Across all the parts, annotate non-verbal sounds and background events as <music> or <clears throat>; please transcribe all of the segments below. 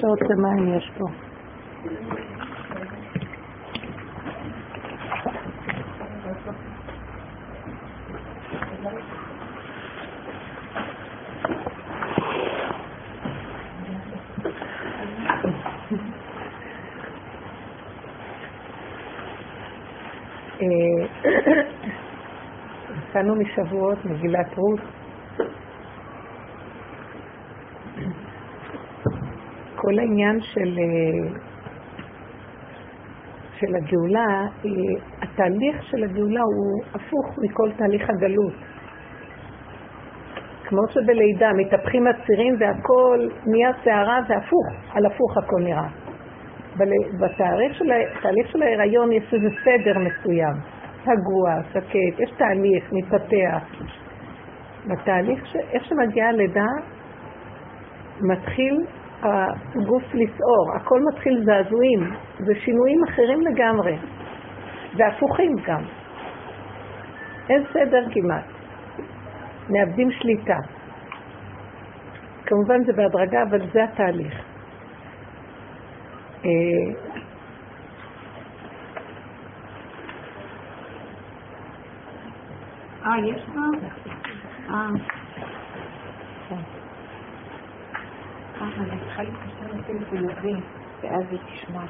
שעות למים יש פה? <coughs> יצאנו משבועות, מגילת רות. כל העניין של, של הגאולה, התהליך של הגאולה הוא הפוך מכל תהליך הגלות. כמו שבלידה מתהפכים הצירים והכל נהיה שערה, זה הפוך, על הפוך הכל נראה. בתהליך של, של ההיריון יש איזה סדר מסוים. רגוע, שקט, יש תהליך, מתפתח. בתהליך, ש... איך שמגיעה הלידה, מתחיל הגוף לסעור, הכל מתחיל זעזועים, זה שינויים אחרים לגמרי, והפוכים גם. אין סדר כמעט, מאבדים שליטה. כמובן זה בהדרגה, אבל זה התהליך. אה, אה, יש כבר? אה, אני צריכה להתקשר לטלפון הזה, ואז היא תשמע.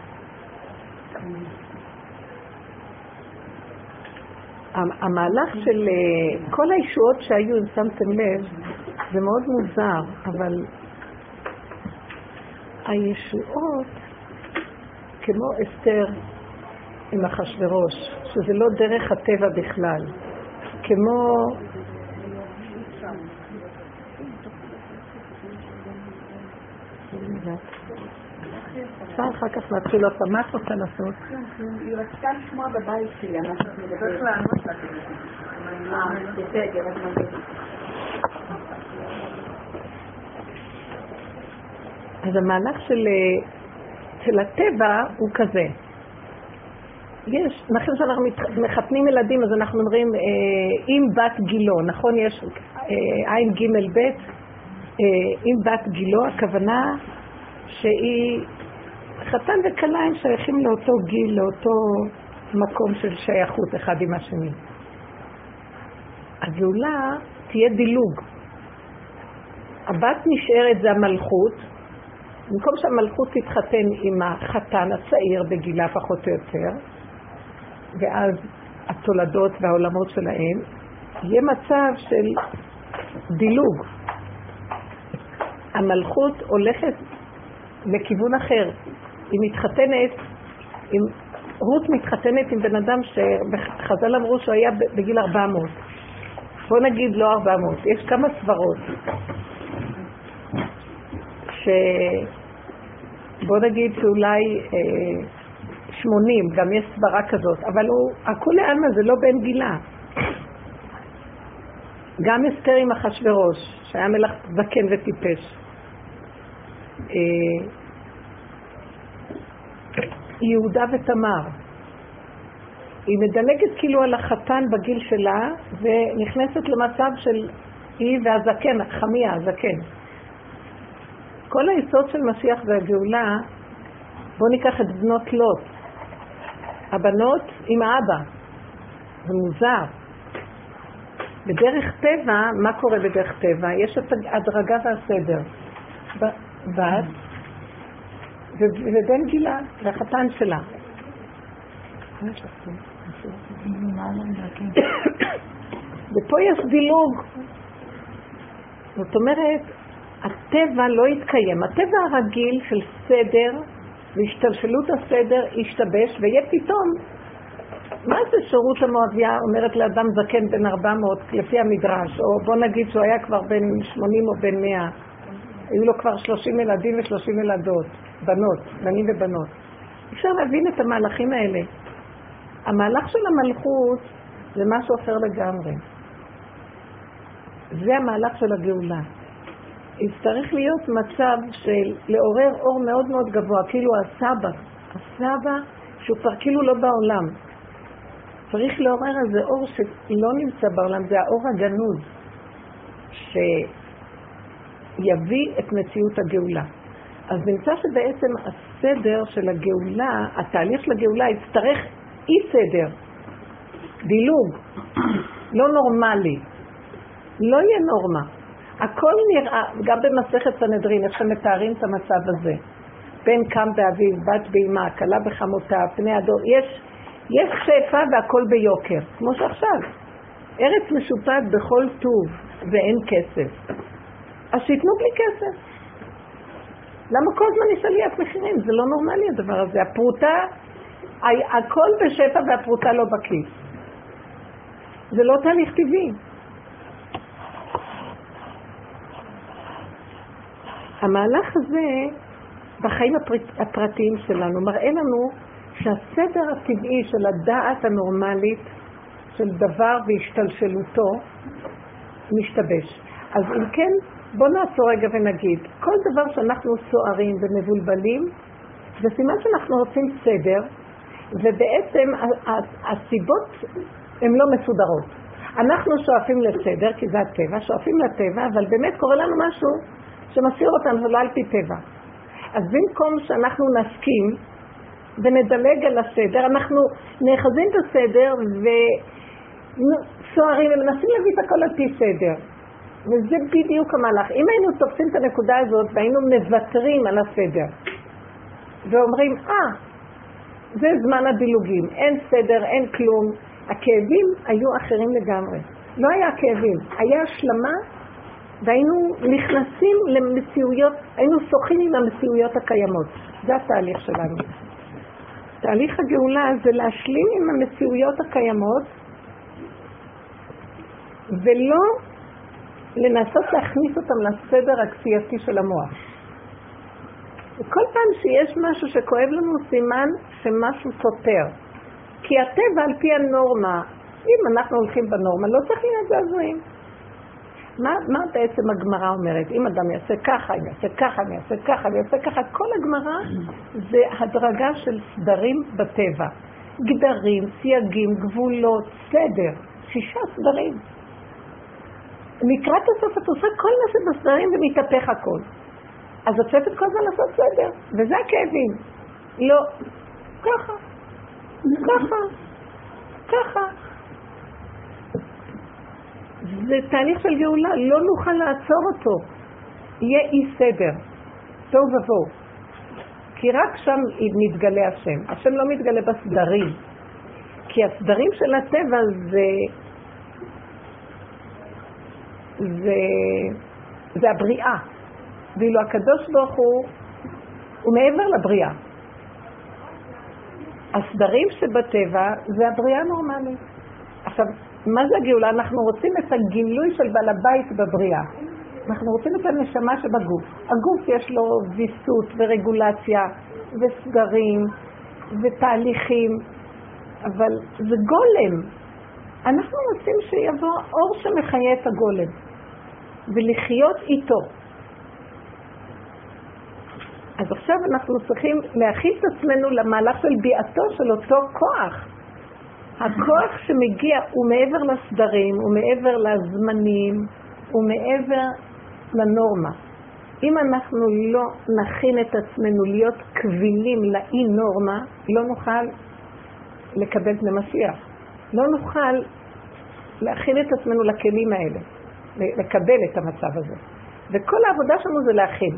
המהלך של אה, כל הישועות שהיו, אם שמתם לב, זה מאוד מוזר, אבל הישועות, כמו אסתר עם אחשורוש, שזה לא דרך הטבע בכלל. כמו... אפשר אחר כך להתחיל אותה, מה את רוצה לעשות? היא רצתה לשמוע בבית שלי, צריך לענות אז המהלך של, של הטבע הוא כזה. יש, נכון שאנחנו מחתנים ילדים, אז אנחנו אומרים, אה, עם בת גילו, נכון? יש אה, עין ג' ב', אה, עם בת גילו, הכוונה שהיא, חתן וכלה הם שייכים לאותו גיל, לאותו מקום של שייכות אחד עם השני. הגאולה תהיה דילוג. הבת נשארת זה המלכות, במקום שהמלכות תתחתן עם החתן הצעיר בגילה פחות או יותר, ואז התולדות והעולמות שלהם, יהיה מצב של דילוג. המלכות הולכת לכיוון אחר. היא מתחתנת, עם, רות מתחתנת עם בן אדם שחז"ל אמרו שהוא היה בגיל 400. בוא נגיד לא 400, יש כמה סברות. ש... בוא נגיד שאולי אה, 80, גם יש סברה כזאת, אבל הוא, הכולי עלמא זה לא בן גילה. גם אסתר עם אחשורוש, שהיה מלך זקן וטיפש. אה, יהודה ותמר. היא מדלגת כאילו על החתן בגיל שלה, ונכנסת למצב של היא והזקן, חמיה, הזקן. כל היסוד של משיח והגאולה, בואו ניקח את בנות לוט. הבנות עם האבא. זה מוזר. בדרך טבע, מה קורה בדרך טבע? יש את ההדרגה והסדר. בת ובן גילה, והחתן שלה. ופה יש דילוג. זאת אומרת, הטבע לא יתקיים. הטבע הרגיל של סדר והשתלשלות הסדר ישתבש, ויהיה פתאום, מה זה שירות המואביה אומרת לאדם זקן בן 400 לפי המדרש, או בוא נגיד שהוא היה כבר בן 80 או בן 100, היו לו כבר 30 ילדים ו-30 ילדות, בנות, בנים ובנות. אפשר להבין את המהלכים האלה. המהלך של המלכות זה משהו אחר לגמרי. זה המהלך של הגאולה. יצטרך להיות מצב של לעורר אור מאוד מאוד גבוה, כאילו הסבא, הסבא שהוא כבר כאילו לא בעולם. צריך לעורר איזה אור שלא נמצא בעולם, זה האור הגנוז, שיביא את מציאות הגאולה. אז נמצא שבעצם הסדר של הגאולה, התהליך של הגאולה יצטרך אי סדר, דילוג, לא נורמלי. לא יהיה נורמה. הכל נראה, גם במסכת סנהדרין, איך שמתארים את המצב הזה. בן קם באביו, בת באמה, כלה בחמותה, פני הדור. יש, יש שפע והכל ביוקר, כמו שעכשיו. ארץ משופעת בכל טוב ואין כסף. אז שייתנו בלי כסף. למה כל הזמן יש עליית מחירים? זה לא נורמלי הדבר הזה. הפרוטה, הכל בשפע והפרוטה לא בכיס. זה לא תהליך טבעי. המהלך הזה בחיים הפרטיים שלנו מראה לנו שהסדר הטבעי של הדעת הנורמלית של דבר והשתלשלותו משתבש. אז אם כן, בואו נעצור רגע ונגיד, כל דבר שאנחנו סוערים ומבולבלים, זה סימן שאנחנו רוצים סדר, ובעצם הסיבות הן לא מסודרות. אנחנו שואפים לסדר, כי זה הטבע, שואפים לטבע, אבל באמת קורה לנו משהו שמסיר אותנו ולא על פי טבע. אז במקום שאנחנו נסכים ונדלג על הסדר, אנחנו נאחזים בסדר וסוערים ומנסים להביא את הכל על פי סדר. וזה בדיוק המהלך. אם היינו תופסים את הנקודה הזאת והיינו מוותרים על הסדר ואומרים, אה, ah, זה זמן הדילוגים, אין סדר, אין כלום, הכאבים היו אחרים לגמרי. לא היה כאבים, היה השלמה והיינו נכנסים למציאויות, היינו שוחים עם המציאויות הקיימות. זה התהליך שלנו. תהליך הגאולה זה להשלים עם המציאויות הקיימות ולא לנסות להכניס אותם לסדר הכפייתי של המוח. וכל פעם שיש משהו שכואב לנו, סימן שמשהו סותר. כי הטבע על פי הנורמה, אם אנחנו הולכים בנורמה, לא צריך להיות זעזועים. מה, מה בעצם הגמרא אומרת? אם אדם יעשה ככה, אם יעשה ככה, אם יעשה ככה, אם יעשה ככה, כל הגמרא זה הדרגה של סדרים בטבע. גדרים, סייגים, גבולות, סדר. שישה סדרים. לקראת הסוף את עושה כל מה שבסדרים ומתהפך הכל. אז את שואפת כל הזמן לעשות סדר, וזה הכאבים. לא, ככה, ככה, ככה. זה תהליך של גאולה, לא נוכל לעצור אותו. יהיה אי סדר, תוהו ובוהו. כי רק שם מתגלה השם. השם לא מתגלה בסדרים. כי הסדרים של הטבע זה... זה, זה הבריאה. ואילו הקדוש ברוך הוא, הוא מעבר לבריאה. הסדרים שבטבע זה הבריאה הנורמלית. עכשיו, מה זה הגאולה? אנחנו רוצים את הגילוי של בעל הבית בבריאה. אנחנו רוצים את הנשמה שבגוף. הגוף יש לו ויסות ורגולציה וסגרים ותהליכים, אבל זה גולם. אנחנו רוצים שיבוא אור שמחיה את הגולם ולחיות איתו. אז עכשיו אנחנו צריכים להכין את עצמנו למהלך של ביאתו של אותו כוח. הכוח שמגיע הוא מעבר לסדרים, הוא מעבר לזמנים, הוא מעבר לנורמה. אם אנחנו לא נכין את עצמנו להיות קבילים לאי נורמה, לא נוכל לקבל פני משיח. לא נוכל להכין את עצמנו לכלים האלה, לקבל את המצב הזה. וכל העבודה שלנו זה להכין.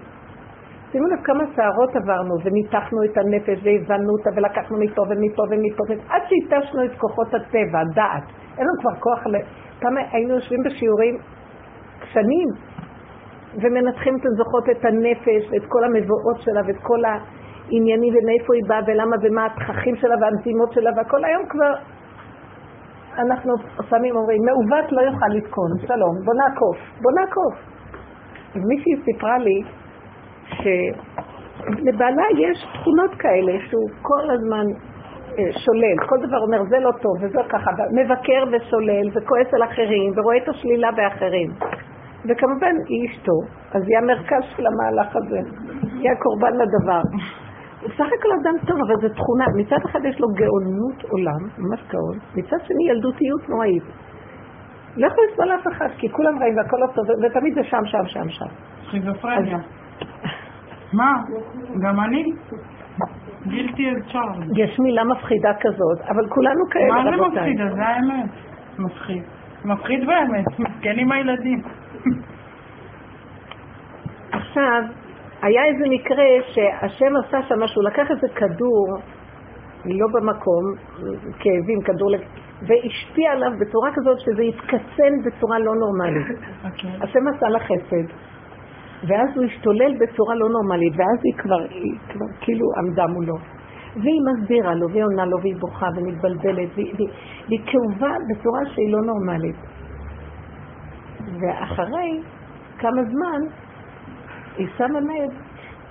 שימו לב כמה סערות עברנו, וניתחנו את הנפש, והבנו אותה, ולקחנו מפה ומפה ומפה, עד שהתשנו את כוחות הטבע, הדעת. אין לנו כבר כוח ל... כמה היינו יושבים בשיעורים שנים, ומנתחים את הזוכות את הנפש, ואת כל המבואות שלה, ואת כל העניינים, ומאיפה היא באה, ולמה, ומה התככים שלה, והמשימות שלה, והכל היום כבר... אנחנו לפעמים אומרים, מעוות לא יוכל לתקון, שלום, בוא נעקוף, בוא נעקוף. מישהי סיפרה לי, שלבעלה יש תכונות כאלה שהוא כל הזמן אה, שולל, כל דבר אומר זה לא טוב וזה ככה, מבקר ושולל וכועס על אחרים ורואה את השלילה באחרים. וכמובן היא אשתו, אז היא המרכז של המהלך הזה, היא הקורבן לדבר. הוא סך הכל אדם טוב, אבל זו תכונה. מצד אחד יש לו גאונות עולם, ממש גאון, מצד שני ילדותיות נוראית. לא יכול לסבול אף אחד, כי כולם רעים והכל לא טוב, ותמיד זה שם, שם, שם, שם. סכיזופרניה. מה? גם אני. גילתי את צ'ארלס. יש מילה מפחידה כזאת, אבל כולנו כאלה, מה זה רבותיי. מפחיד? זה האמת. מפחיד. מפחיד באמת. מסכנים הילדים. עכשיו, היה איזה מקרה שהשם עשה שם משהו, לקח איזה כדור, לא במקום, כאבים, כדור, לב, והשפיע עליו בצורה כזאת שזה התקצן בצורה לא נורמלית. אוקיי. <laughs> השם עשה לה חסד, ואז הוא השתולל בצורה לא נורמלית, ואז היא כבר, היא כבר כאילו עמדה מולו. והיא מסבירה לו, והיא עונה לו, והיא בוכה ומתבלבלת, והיא, והיא, והיא כאובה בצורה שהיא לא נורמלית. ואחרי כמה זמן, היא שמה לב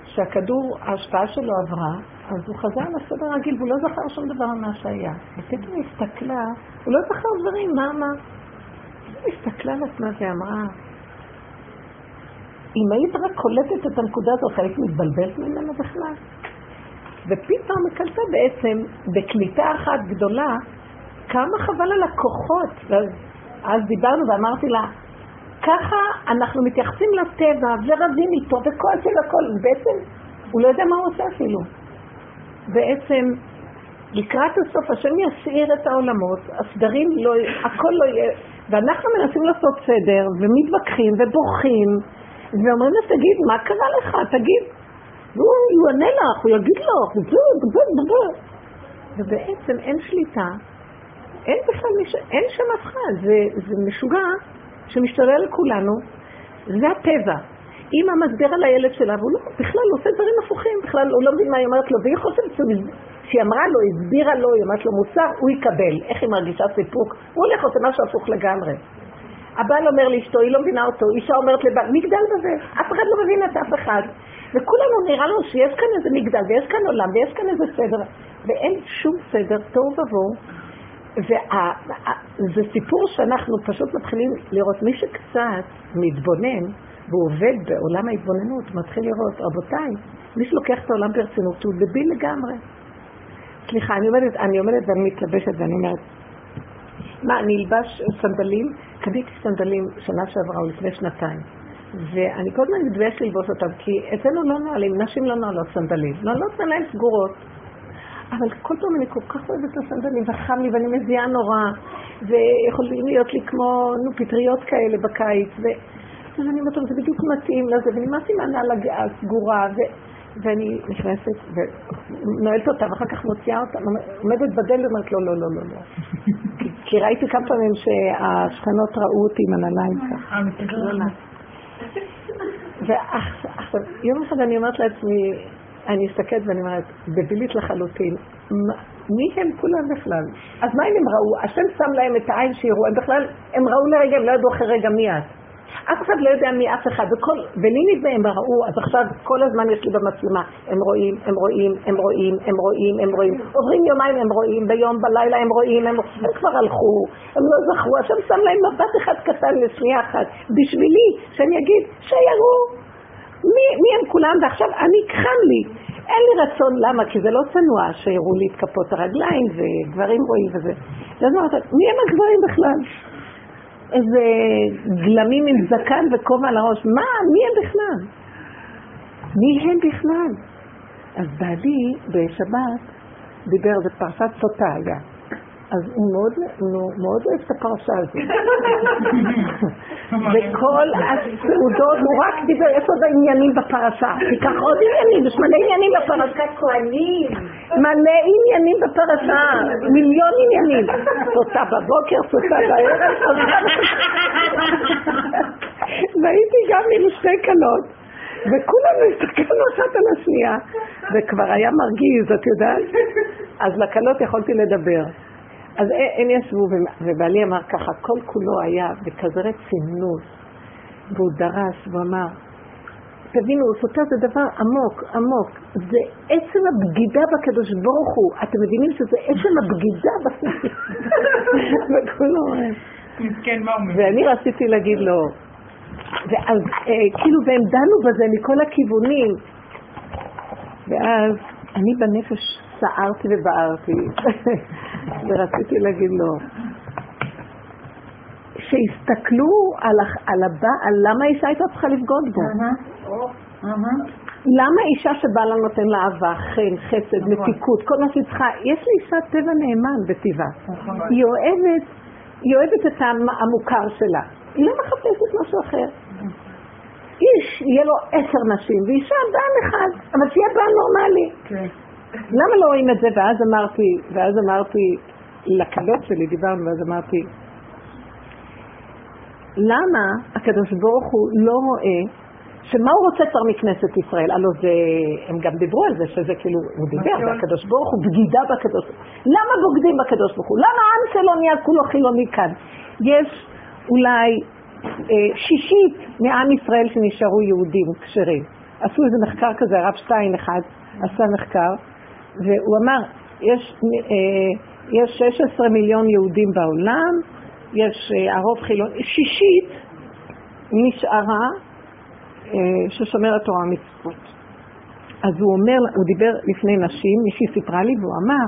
שהכדור, ההשפעה שלו עברה, אז הוא חזר לסדר רגיל, והוא לא זכר שום דבר ממה שהיה. ופתאום היא הסתכלה, הוא לא זכר דברים, מה, מה? היא הסתכלה על עצמה ואמרה, אם היית רק קולטת את הנקודה הזאת, היית מתבלבלת ממנה בכלל? ופתאום היא קלטה בעצם, בקליטה אחת גדולה, כמה חבל על הכוחות. ואז אז דיברנו ואמרתי לה, ככה אנחנו מתייחסים לטבע ורבים איתו וכועסים הכל, בעצם הוא לא יודע מה הוא עושה אפילו. בעצם לקראת הסוף השם יסעיר את העולמות, הסדרים לא, הכל לא יהיה, ואנחנו מנסים לעשות סדר ומתווכחים ובוכים ואומרים לה תגיד מה קרה לך, תגיד, והוא יענה לך, הוא יגיד לך, ובעצם אין שליטה, אין בכלל. אין שם אף אחד, זה, זה משוגע שמשתולל על כולנו, זה הטבע. אימא מסבירה לילד שלה, והוא לא, בכלל הוא עושה דברים הפוכים, בכלל הוא לא מבין מה היא אומרת לו, והיא חושבת שהיא אמרה לו, הסבירה לו, היא אמרת לו מוסר, הוא יקבל. איך היא מרגישה סיפוק? הוא הולך לעשות משהו הפוך לגמרי. הבעל אומר לאשתו, היא לא מבינה אותו, אישה אומרת לבעל, מגדל בזה, אף אחד לא מבין את אף אחד. וכולנו נראה לנו שיש כאן איזה מגדל, ויש כאן עולם, ויש כאן איזה סדר, ואין שום סדר, תוהו ובוהו. וזה סיפור שאנחנו פשוט מתחילים לראות, מי שקצת מתבונן, והוא עובד בעולם ההתבוננות, מתחיל לראות, רבותיי, מי שלוקח את העולם ברצינות הוא דביל לגמרי. סליחה, אני עומדת, אני עומדת ואני מתלבשת ואני אומרת, מה, אני אלבש סנדלים? קניתי סנדלים שנה שעברה או לפני שנתיים. ואני כל הזמן מתבייש ללבוש אותם, כי אצלנו לא נועלים, נשים לא נועלות סנדלים. נועלות נעליים סגורות. אבל כל פעם אני כל כך אוהבת את הסנדלים, וחם לי ואני מזיעה נורא, ויכולים להיות לי כמו, נו, פטריות כאלה בקיץ, ו... אז אני אומרת, זה בדיוק מתאים לזה, ונמאסתי מהנעל הסגורה, ו... ואני נכנסת ונועלת אותה, ואחר כך מוציאה אותה, עומדת בדלת ואומרת, לא, לא, לא, לא, לא. <laughs> כי ראיתי כמה פעמים שהשכנות ראו אותי עם הנעליים ככה. <laughs> ועכשיו, יום אחד אני אומרת לעצמי, אני אסתכלת ואני אומרת, דבילית לחלוטין, מי הם כולם בכלל? אז מה אם הם ראו? השם שם להם את העין שיראו, הם בכלל, הם ראו לרגע, הם לא ידעו אחרי רגע מי את. אף אחד לא יודע מי אף אחד, וכל, ולי נדמה הם ראו, אז עכשיו כל הזמן יש לי במצלמה, הם רואים, הם רואים, הם רואים, הם רואים, הם רואים, עוברים יומיים הם רואים, ביום, בלילה הם רואים, הם, הם כבר הלכו, הם לא זכרו, השם שם להם מבט אחד קטן לשנייה אחת, בשבילי, שאני אגיד, שיראו, מי, מי הם כולם, ועכשיו אני חם לי, אין לי רצון, למה? כי זה לא צנוע שיראו לי את כפות הרגליים וגברים רואים וזה. ואז אמרת, מי הם הגברים בכלל? איזה גלמים עם זקן וכובע על הראש. מה? מי הם בכלל? מי הם בכלל? אז בעלי בשבת דיבר, זה פרשת סוטה היה. אז הוא מאוד, הוא מאוד אוהב את הפרשה הזאת. <laughs> וכל הסעודות, הוא רק דיבר, איפה זה עניינים בפרשה? תיקח עוד עניינים, יש מלא עניינים בפרשה. כהנים. מלא עניינים בפרשה, מיליון עניינים. סוטה בבוקר, סוטה בערב, והייתי גם עם שתי כלות. וכולנו הסתכלנו אחת על השנייה, וכבר היה מרגיז, את יודעת? אז לכלות יכולתי לדבר. אז הם ישבו, ובעלי אמר ככה, כל כולו היה בכזה רצינות, והוא דרש, והוא אמר, תבינו, סוטה זה דבר עמוק, עמוק, זה עצם הבגידה בקדוש ברוך הוא, אתם מבינים שזה עצם הבגידה בקדוש <laughs> וכולו אומר. ואני רציתי להגיד לו, ואז אה, כאילו, והם דנו בזה מכל הכיוונים, ואז אני בנפש סערתי ובערתי, <laughs> ורציתי להגיד לו, שיסתכלו על, על הבא, על למה האישה הייתה צריכה לבגוד בו. למה אישה שבעלה נותן לה אהבה, חן, חסד, נכון. מתיקות, כל מה שהיא צריכה, יש לאישה טבע נאמן בטבעה. נכון. היא אוהבת, היא אוהבת את המוכר שלה. היא לא מחפשת משהו אחר. איש, יהיה לו עשר נשים, ואישה בעל אחד, אבל שיהיה בעל נורמלי. למה לא רואים את זה? ואז אמרתי, ואז אמרתי לכלות שלי, דיברנו, ואז אמרתי, למה הקדוש ברוך הוא לא רואה שמה הוא רוצה כבר מכנסת ישראל? הלוא זה, הם גם דיברו על זה, שזה כאילו, הוא דיבר, נכון. זה הקדוש ברוך הוא, בגידה בקדוש ברוך הוא. למה בוגדים בקדוש ברוך הוא? למה העם שלו נהיה כולו חילוני כאן? יש אולי אה, שישית מעם ישראל שנשארו יהודים כשרים. עשו איזה מחקר כזה, הרב שטיין אחד עשה מחקר, והוא אמר, יש, אה, יש 16 מיליון יהודים בעולם, יש אה, הרוב חילוני, שישית נשארה אה, ששומרת תורה ומצוות. אז הוא אומר, הוא דיבר לפני נשים, מישהי סיפרה לי, והוא אמר,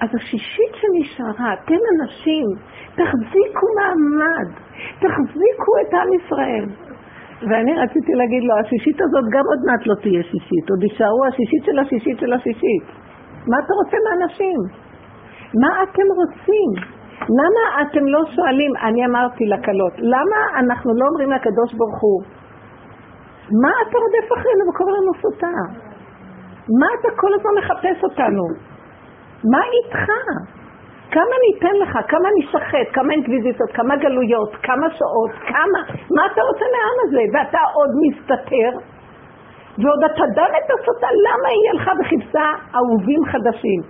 אז השישית שנשארה, אתם הנשים, תחזיקו מעמד, תחזיקו את עם ישראל. ואני רציתי להגיד לו, השישית הזאת גם עוד מעט לא תהיה שישית, עוד יישארו השישית של השישית של השישית. מה אתה רוצה מהנשים? מה אתם רוצים? למה אתם לא שואלים, אני אמרתי לכלות, למה אנחנו לא אומרים לקדוש ברוך הוא, מה אתה רודף אחרינו וקורא לנו סוטה? מה אתה כל הזמן מחפש אותנו? מה איתך? כמה ניתן לך? כמה נשחט? כמה אינקוויזיציות? כמה גלויות? כמה שעות? כמה? מה אתה רוצה מהעם הזה? ואתה עוד מסתתר? ועוד את הסוטה? למה היא הלכה וחיפשה אהובים חדשים?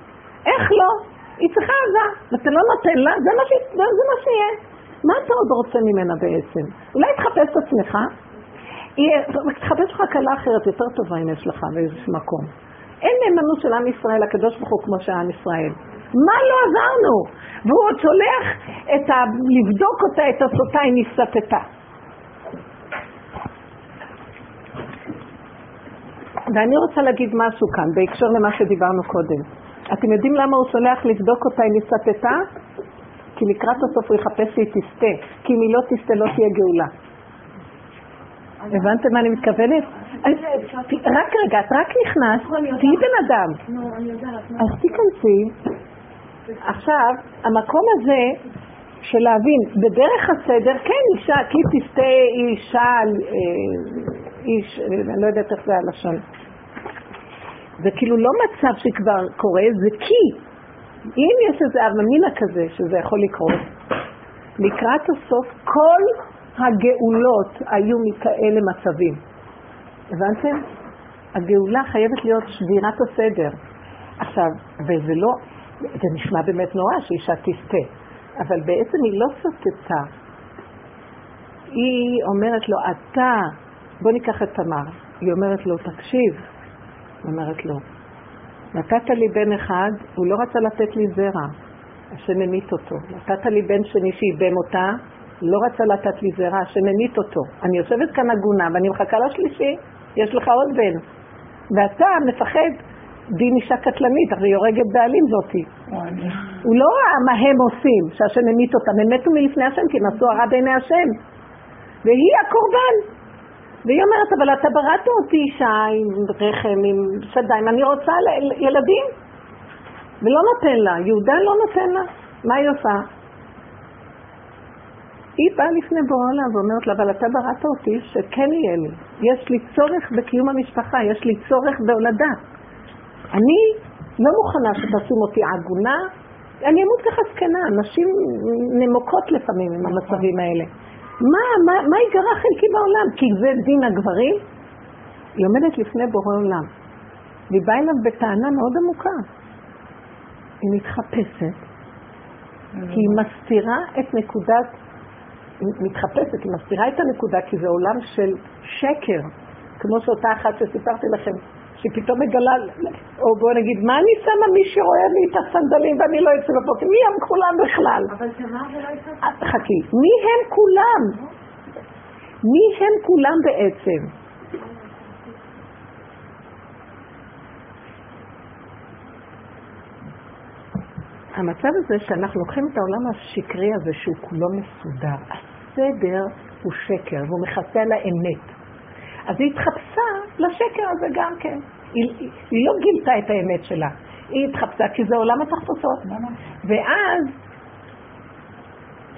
איך לא? היא צריכה אהבה, ואתה לא נותן לה, זה מה, ש... זה, מה שיהיה. מה אתה עוד רוצה ממנה בעצם? אולי תחפש את עצמך? תחפש לך כלה אחרת יותר טובה אם יש לך באיזשהו מקום. אין נאמנות של עם ישראל לקדוש ברוך הוא כמו שעם ישראל. מה לא עברנו? והוא עוד שולח את ה... לבדוק אותה, את הסוטה אם היא סטתה. ואני רוצה להגיד משהו כאן, בהקשר למה שדיברנו קודם. אתם יודעים למה הוא שולח לבדוק אותה אם היא סטתה? כי לקראת הסוף הוא יחפש שהיא תסטה, כי אם היא לא תסטה לא תהיה גאולה. הבנתם מה אני מתכוונת? רק רגע, את רק נכנסת, תהיי בן אדם. אז תיכנסי. עכשיו, המקום הזה של להבין, בדרך הסדר, כן אישה, כי תסטה אישה, אה, איש, אה, אני לא יודעת איך זה הלשון. זה כאילו לא מצב שכבר קורה, זה כי. אם יש איזה אבמינה כזה שזה יכול לקרות, לקראת הסוף כל הגאולות היו מכאלה מצבים. הבנתם? הגאולה חייבת להיות שבירת הסדר. עכשיו, וזה לא, זה נשמע באמת נורא שאישה תסטה, אבל בעצם היא לא סוטטה. היא אומרת לו, אתה, בוא ניקח את תמר. היא אומרת לו, תקשיב. היא אומרת לו, נתת לי בן אחד, הוא לא רצה לתת לי זרע, השם המית אותו. נתת לי בן שני שאיבם אותה, לא רצה לתת לי זרע, השם המית אותו. אני יושבת כאן עגונה ואני מחכה לשלישי, יש לך עוד בן. ואתה מפחד דין אישה קטלנית, הרי היא הורגת בעלים זאתי. הוא לא ראה מה הם עושים, שהשם המית אותם, הם מתו מלפני השם כי נשאו הרע בעיני השם. והיא הקורבן. והיא אומרת, אבל אתה בראת אותי אישה עם רחם, עם שדיים, אני רוצה ילדים. ולא נותן לה, יהודה לא נותן לה. מה היא עושה? היא באה לפני בורא עולם ואומרת לה, אבל אתה בראת אותי שכן יהיה לי. יש לי צורך בקיום המשפחה, יש לי צורך בהולדה. אני לא מוכנה שתשים אותי עגונה, אני אמות ככה זקנה, נשים נמוקות לפעמים עם המצבים האלה. מה, מה, מה ייגרע חלקי בעולם? כי זה דין הגברים? היא עומדת לפני בורא עולם, והיא באה אליו בטענה מאוד עמוקה. היא מתחפשת, כי היא מסתירה את נקודת, היא מתחפשת, היא מסתירה את הנקודה, כי זה עולם של שקר, כמו שאותה אחת שסיפרתי לכם, שהיא פתאום מגלה, או בוא נגיד, מה אני שמה מי שרואה לי את הסנדלים ואני לא יוצא בבוקר? מי הם כולם בכלל? אבל זה לא יצא. אה, חכי, מי הם כולם? מי הם כולם בעצם? המצב הזה שאנחנו לוקחים את העולם השקרי הזה שהוא כולו מסודר, הסדר הוא שקר והוא מכסה על האמת. אז היא התחפשה לשקר הזה גם כן. היא, היא, היא לא גילתה את האמת שלה. היא התחפשה כי זה עולם התחפושות. ואז,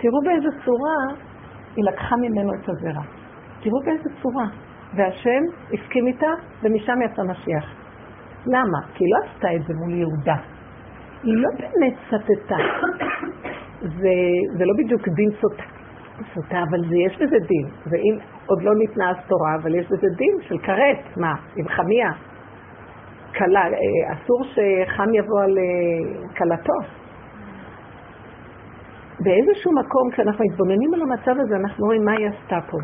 תראו באיזה צורה היא לקחה ממנו את הזרע. תראו באיזה צורה. והשם הסכים איתה, ומשם יצא משיח. למה? כי היא לא עשתה את זה מול יהודה. היא לא באמת סטתה. <coughs> זה, זה לא בדיוק דין סוטה, סוטה, אבל זה, יש בזה דין. ואם עוד לא ניתנה אז תורה, אבל יש בזה דין של כרת, מה, עם חמיה. כלה, אה, אסור שחם יבוא על אה, כלתו. באיזשהו מקום, כשאנחנו מתבוננים על המצב הזה, אנחנו רואים מה היא עשתה פה.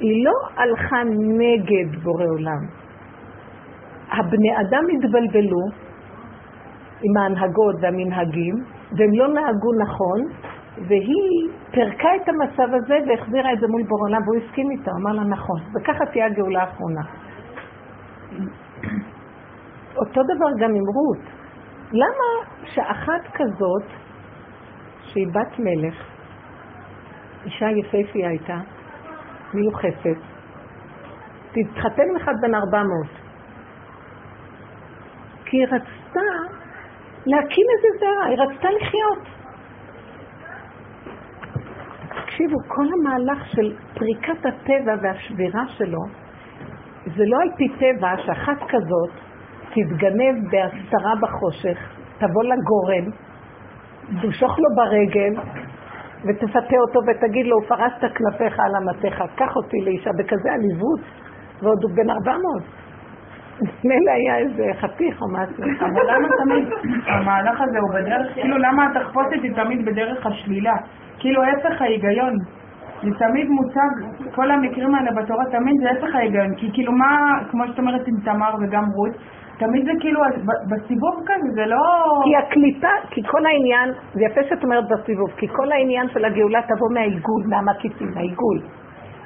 היא לא הלכה נגד בורא עולם. הבני אדם התבלבלו עם ההנהגות והמנהגים, והם לא נהגו נכון, והיא פירקה את המצב הזה והחזירה את זה מול בורא והוא הסכים איתה, אמר לה נכון, וככה תהיה הגאולה האחרונה. אותו דבר גם עם רות. למה שאחת כזאת, שהיא בת מלך, אישה יפהפייה הייתה, מיוחסת, תתחתן עם אחד בן ארבע מאות. כי היא רצתה להקים איזה זרע, היא רצתה לחיות. תקשיבו, כל המהלך של פריקת הטבע והשבירה שלו, זה לא על פי טבע שאחת כזאת תתגנב בהסתרה בחושך, תבוא לגורן, תמשוך לו ברגל ותפתה אותו ותגיד לו, פרסת כנפיך על אמתיך, קח אותי לאישה בכזה עליבות, ועוד הוא בן ארבע מאות. מילא היה איזה חתיך או משהו. אבל למה תמיד המהלך הזה הוא בדרך, כאילו למה התחפושת היא תמיד בדרך השלילה? כאילו הפך ההיגיון. זה תמיד מוצג, כל המקרים האלה בתורה תמיד זה הפך ההיגיון. כי כאילו מה, כמו שאת אומרת עם תמר וגם רות, תמיד זה כאילו, בסיבוב כזה, זה לא... כי הקליפה, כי כל העניין, זה יפה שאת אומרת בסיבוב, כי כל העניין של הגאולה תבוא מהעיגול, מהמקיפים, מהעיגול.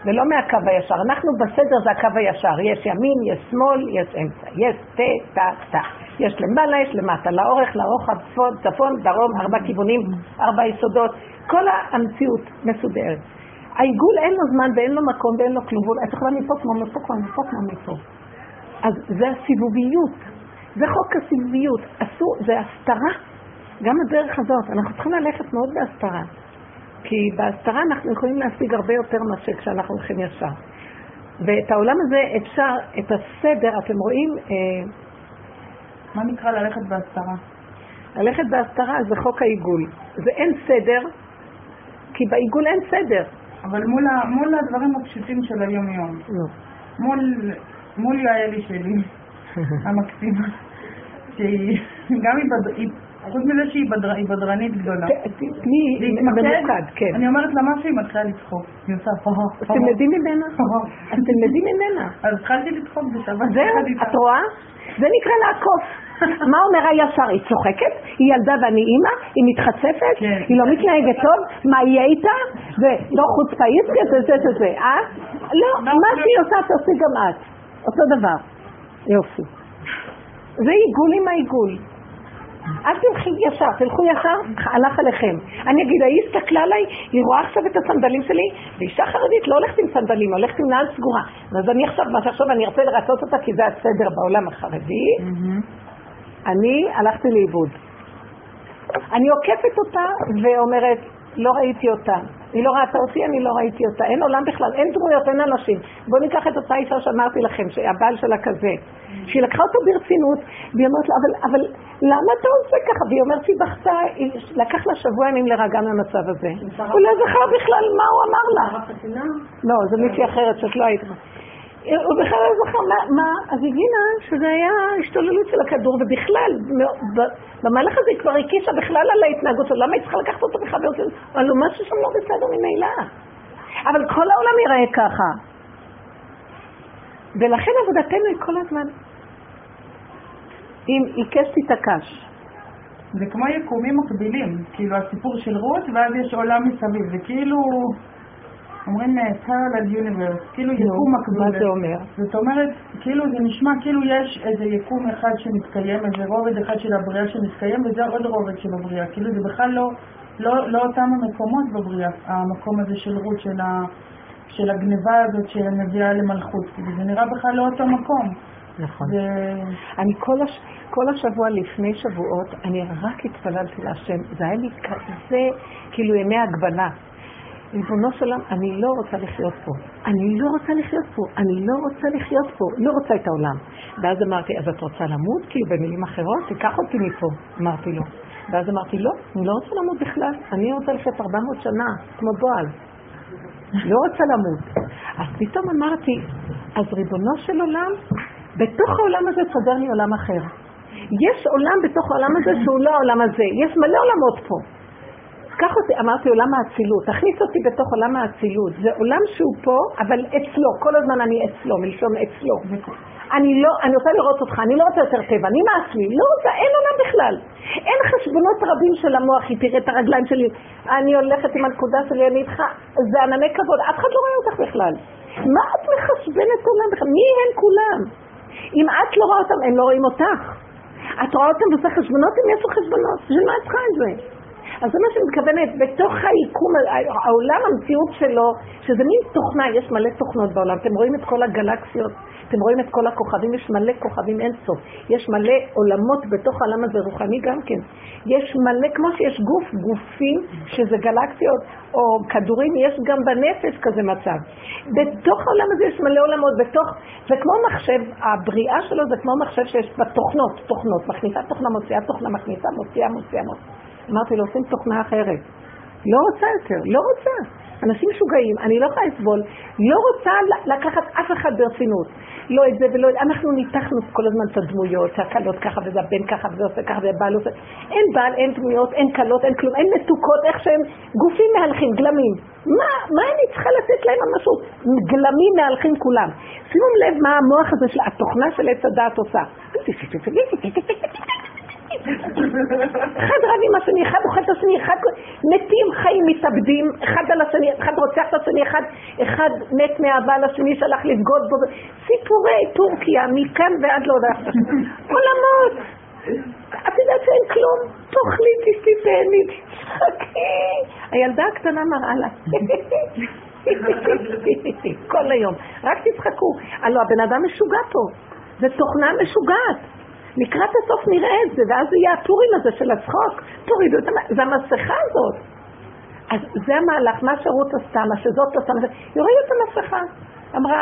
ולא מהקו הישר. אנחנו בסדר זה הקו הישר. יש ימין, יש שמאל, יש אמצע. יש תה, תה, תה. יש למעלה, יש למטה. לאורך, לרוחב, צפון, צפון, דרום, ארבע כיוונים, ארבע יסודות. כל המציאות מסודרת. העיגול אין לו זמן ואין לו מקום ואין לו כלום. את יכולה מפה כמו מפה כמו מפה כמו מפה. אז זה הסיבוביות. זה חוק הסיבוביות. אסור, זה הסתרה. גם הדרך הזאת. אנחנו צריכים ללכת מאוד בהסתרה. כי בהסתרה אנחנו יכולים להשיג הרבה יותר מאשר כשאנחנו הולכים ישר. ואת העולם הזה אפשר, את הסדר, אתם רואים... אה, מה נקרא ללכת בהסתרה? ללכת בהסתרה זה חוק העיגול. זה אין סדר, כי בעיגול אין סדר. אבל מול, מול הדברים הפשוטים של היום-יום. לא. מול, מול יעלי שלי, <laughs> המקסימה, שהיא גם היא חוץ מזה שהיא בדרנית גדולה. תני ממוקד, כן. אני אומרת לה משהו, היא מתחילה לצחוק. היא עושה הו. <laughs> אז תלמדי ממנה. אז תלמדי ממנה. אז התחלתי לצחוק בשבת. זהו, את רואה? זה נקרא לעקוף. <laughs> מה אומר הישר? היא צוחקת? היא ילדה ואני אימא? היא מתחצפת? כן. היא לא מתנהגת טוב? מה יהיה איתה? ולא חוצפאית? זה זה זה זה, אה? לא, מה שהיא עושה תעשי גם את. אותו דבר. יופי. זה עיגול עם העיגול. אל תלכי ישר, תלכו ישר, הלך עליכם. אני אגיד, היא הסתכלה עליי, היא רואה עכשיו את הסנדלים שלי, ואישה חרדית לא הולכת עם סנדלים, הולכת עם נעל סגורה. אז אני עכשיו, מה שעכשיו אני ארצה לרצות אותה, כי זה הסדר בעולם החרדי, אני הלכתי לאיבוד. אני עוקפת אותה ואומרת, לא ראיתי אותה. היא לא ראתה אותי, אני לא ראיתי אותה. אין עולם בכלל, אין דמויות, אין אנשים. בואו ניקח את אותה אישה שאמרתי לכם, שהבעל שלה כזה. שהיא לקחה אותו ברצינות, והיא אומרת לה, אבל, אבל למה אתה עושה ככה? והיא אומרת שהיא בכתה, לקח לה שבוע ימים להירגע מהמצב הזה. הוא לא זכר בכלל מה הוא אמר לה. לא, זה מישהי אחרת שאת לא היית. הוא בכלל לא זוכר מה, מה, אז הבינה שזה היה השתוללות של הכדור, ובכלל, במהלך הזה היא כבר הקישה בכלל על ההתנהגות שלו, למה היא צריכה לקחת אותו בכלל ברצינות? אבל הוא משהו שם לא בסדר ממילא. אבל כל העולם ייראה ככה. ולכן עבודתנו היא כל הזמן, אם עיקש תתעקש. זה כמו יקומים מקבילים, כאילו הסיפור של רות, ואז יש עולם מסביב, זה כאילו... אומרים parallel universe, כאילו יקום מקביל. מה זה אומר? זאת אומרת, כאילו זה נשמע כאילו יש איזה יקום אחד שמתקיים, איזה רובד אחד של הבריאה שמתקיים, וזה עוד רובד של הבריאה. כאילו זה בכלל לא, לא, לא אותם המקומות בבריאה, המקום הזה של רות, של, ה, של הגניבה הזאת שמביאה למלכות, כי זה נראה בכלל לא אותו מקום. נכון. זה... אני כל, הש... כל השבוע לפני שבועות, אני רק התפללתי להשם. זה היה לי כזה, כאילו ימי הגבלה. ריבונו של עולם, אני לא רוצה לחיות פה. אני לא רוצה לחיות פה. אני לא רוצה לחיות פה. לא רוצה את העולם. ואז אמרתי, אז את רוצה למות? כאילו במילים אחרות, תיקח אותי מפה. אמרתי לו. ואז אמרתי, לא, אני לא רוצה למות בכלל. אני רוצה לחיות 400 שנה, כמו בועל. לא רוצה למות. אז פתאום אמרתי, אז ריבונו של עולם, בתוך העולם הזה תסדר לי עולם אחר. יש עולם בתוך העולם הזה שהוא לא העולם הזה. יש מלא עולמות פה. קח אותי, אמרתי עולם האצילות, תכניס אותי בתוך עולם האצילות. זה עולם שהוא פה, אבל אצלו, כל הזמן אני אצלו, מלשון אצלו. אני לא, אני רוצה לראות אותך, אני לא רוצה יותר טבע, נמאס לי, לא רוצה, אין עולם בכלל. אין חשבונות רבים של המוח, היא תראה את הרגליים שלי, אני הולכת עם הנקודה שלי, אני איתך, זה ענני כבוד, אף אחד לא רואה אותך בכלל. מה את מחשבנת עולם בכלל? מי הם כולם? אם את לא רואה אותם, הם לא רואים אותך. את רואה אותם ועושה חשבונות, אם יש לו חשבונות, בשביל את צריכה את זה? אז זה מה שאני מתכוונת, בתוך היקום, העולם המציאות שלו, שזה מין תוכנה, יש מלא תוכנות בעולם, אתם רואים את כל הגלקסיות, אתם רואים את כל הכוכבים, יש מלא כוכבים אין סוף, יש מלא עולמות בתוך העולם הזה, רוחני גם כן. יש מלא, כמו שיש גוף, גופים, שזה גלקסיות או כדורים, יש גם בנפש כזה מצב. בתוך העולם הזה יש מלא עולמות, בתוך, זה כמו מחשב, הבריאה שלו זה כמו מחשב שיש בתוכנות, תוכנות, מכניסה תוכנה, מוציאה תוכנה, מכניסה, מוציאה, מוציאה, מוציאה. אמרתי לו, עושים תוכנה אחרת. לא רוצה יותר, לא רוצה. אנשים משוגעים, אני לא יכולה לסבול, לא רוצה לקחת אף אחד ברצינות. לא את זה ולא את זה. אנחנו ניתחנו כל הזמן את הדמויות, שהקלות ככה וזה הבן ככה וזה עושה ככה ובעל עושה. אין בעל, אין דמויות, אין קלות, אין כלום, אין מתוקות, איך שהם גופים מהלכים, גלמים. מה, מה אני צריכה לתת להם משהו? גלמים מהלכים כולם. שימו לב מה המוח הזה של התוכנה של עץ הדעת עושה. אחד רב עם השני, אחד אוכל את השני, אחד מתים, חיים, מתאבדים, אחד על השני, אחד רוצח את השני, אחד, אחד מת מאהבה לשני שהלך לבגוד בו, סיפורי טורקיה, מכאן ועד להודעה. עולמות. את יודעת שאין כלום? תאכלי, תשתי, תהני, תצחקי. הילדה הקטנה מראה לה. <laughs> כל היום. רק תצחקו. הלוא הבן אדם משוגע פה. זה תוכנה משוגעת. לקראת הסוף נראה את זה, ואז יהיה הפורים הזה של הצחוק. תורידו את המסכה, זה המסכה הזאת. אז זה המהלך, מה שרות עשתה, מה שזאת עשתה, היא הורידה את המסכה. אמרה,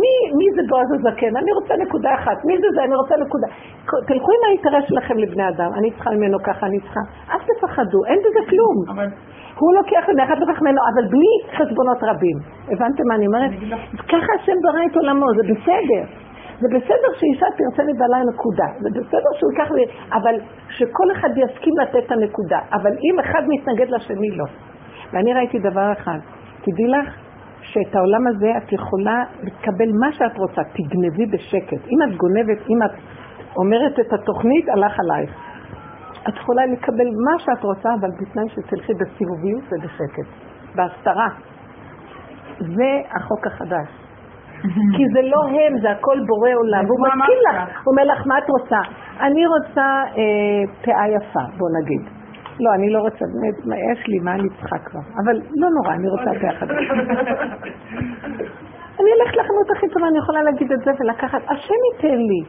מי, מי זה בועז הזקן? אני רוצה נקודה אחת. מי זה זה? אני רוצה נקודה. תלכו עם האינטרס שלכם לבני אדם. אני צריכה ממנו ככה, אני צריכה. אל תפחדו, אין בזה כלום. אבל... הוא לוקח ממך, לוקח ממנו, אבל בלי חשבונות רבים. הבנתם מה אני אומרת? ככה השם ברא את עולמו, זה בסדר. זה בסדר שאישה תרצה מבעלה נקודה, זה בסדר שהוא ייקח לי, אבל שכל אחד יסכים לתת את הנקודה, אבל אם אחד מתנגד לשני לא. ואני ראיתי דבר אחד, תדעי לך שאת העולם הזה את יכולה לקבל מה שאת רוצה, תגנבי בשקט. אם את גונבת, אם את אומרת את התוכנית, הלך עלייך. את יכולה לקבל מה שאת רוצה, אבל בתנאי שתלכי בסיבוביות ובשקט, בהסתרה. זה החוק החדש. <laughs> כי זה לא הם, זה הכל בורא עולם. והוא מסכים לך, הוא אומר לך, מה את רוצה? אני רוצה אה, פאה יפה, בוא נגיד. לא, אני לא רוצה, יש לי, מה אני צריכה כבר? אבל לא נורא, אני רוצה פאה חדשה. <laughs> אני אלך לחנות הכי טובה, אני יכולה להגיד את זה ולקחת, השם ייתן לי.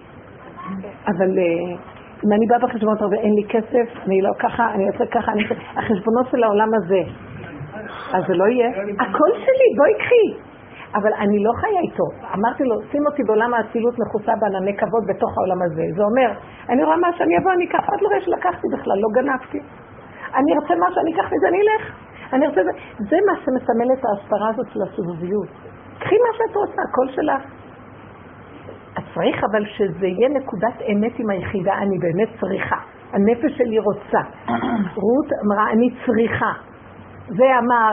אבל אה, אם אני באה בחשבונות הרבה, אין לי כסף, אני לא ככה, אני עושה ככה, אני... החשבונות של העולם הזה. אז זה לא יהיה. הכל שלי, בואי קחי. אבל אני לא חיה איתו. אמרתי לו, שים אותי בעולם האצילות מכוסה בענני כבוד בתוך העולם הזה. זה אומר, אני רואה מה שאני אבוא, אני אקח, עוד לא רואה שלקחתי בכלל, לא גנבתי. אני ארצה מה שאני אקח מזה, אני אלך. אני ארצה זה. זה מה שמסמל את ההסתרה הזאת של הסובביות. קחי מה שאת רוצה, הכל שלך. את צריך אבל שזה יהיה נקודת אמת עם היחידה, אני באמת צריכה. הנפש שלי רוצה. רות אמרה, אני צריכה. זה אמר,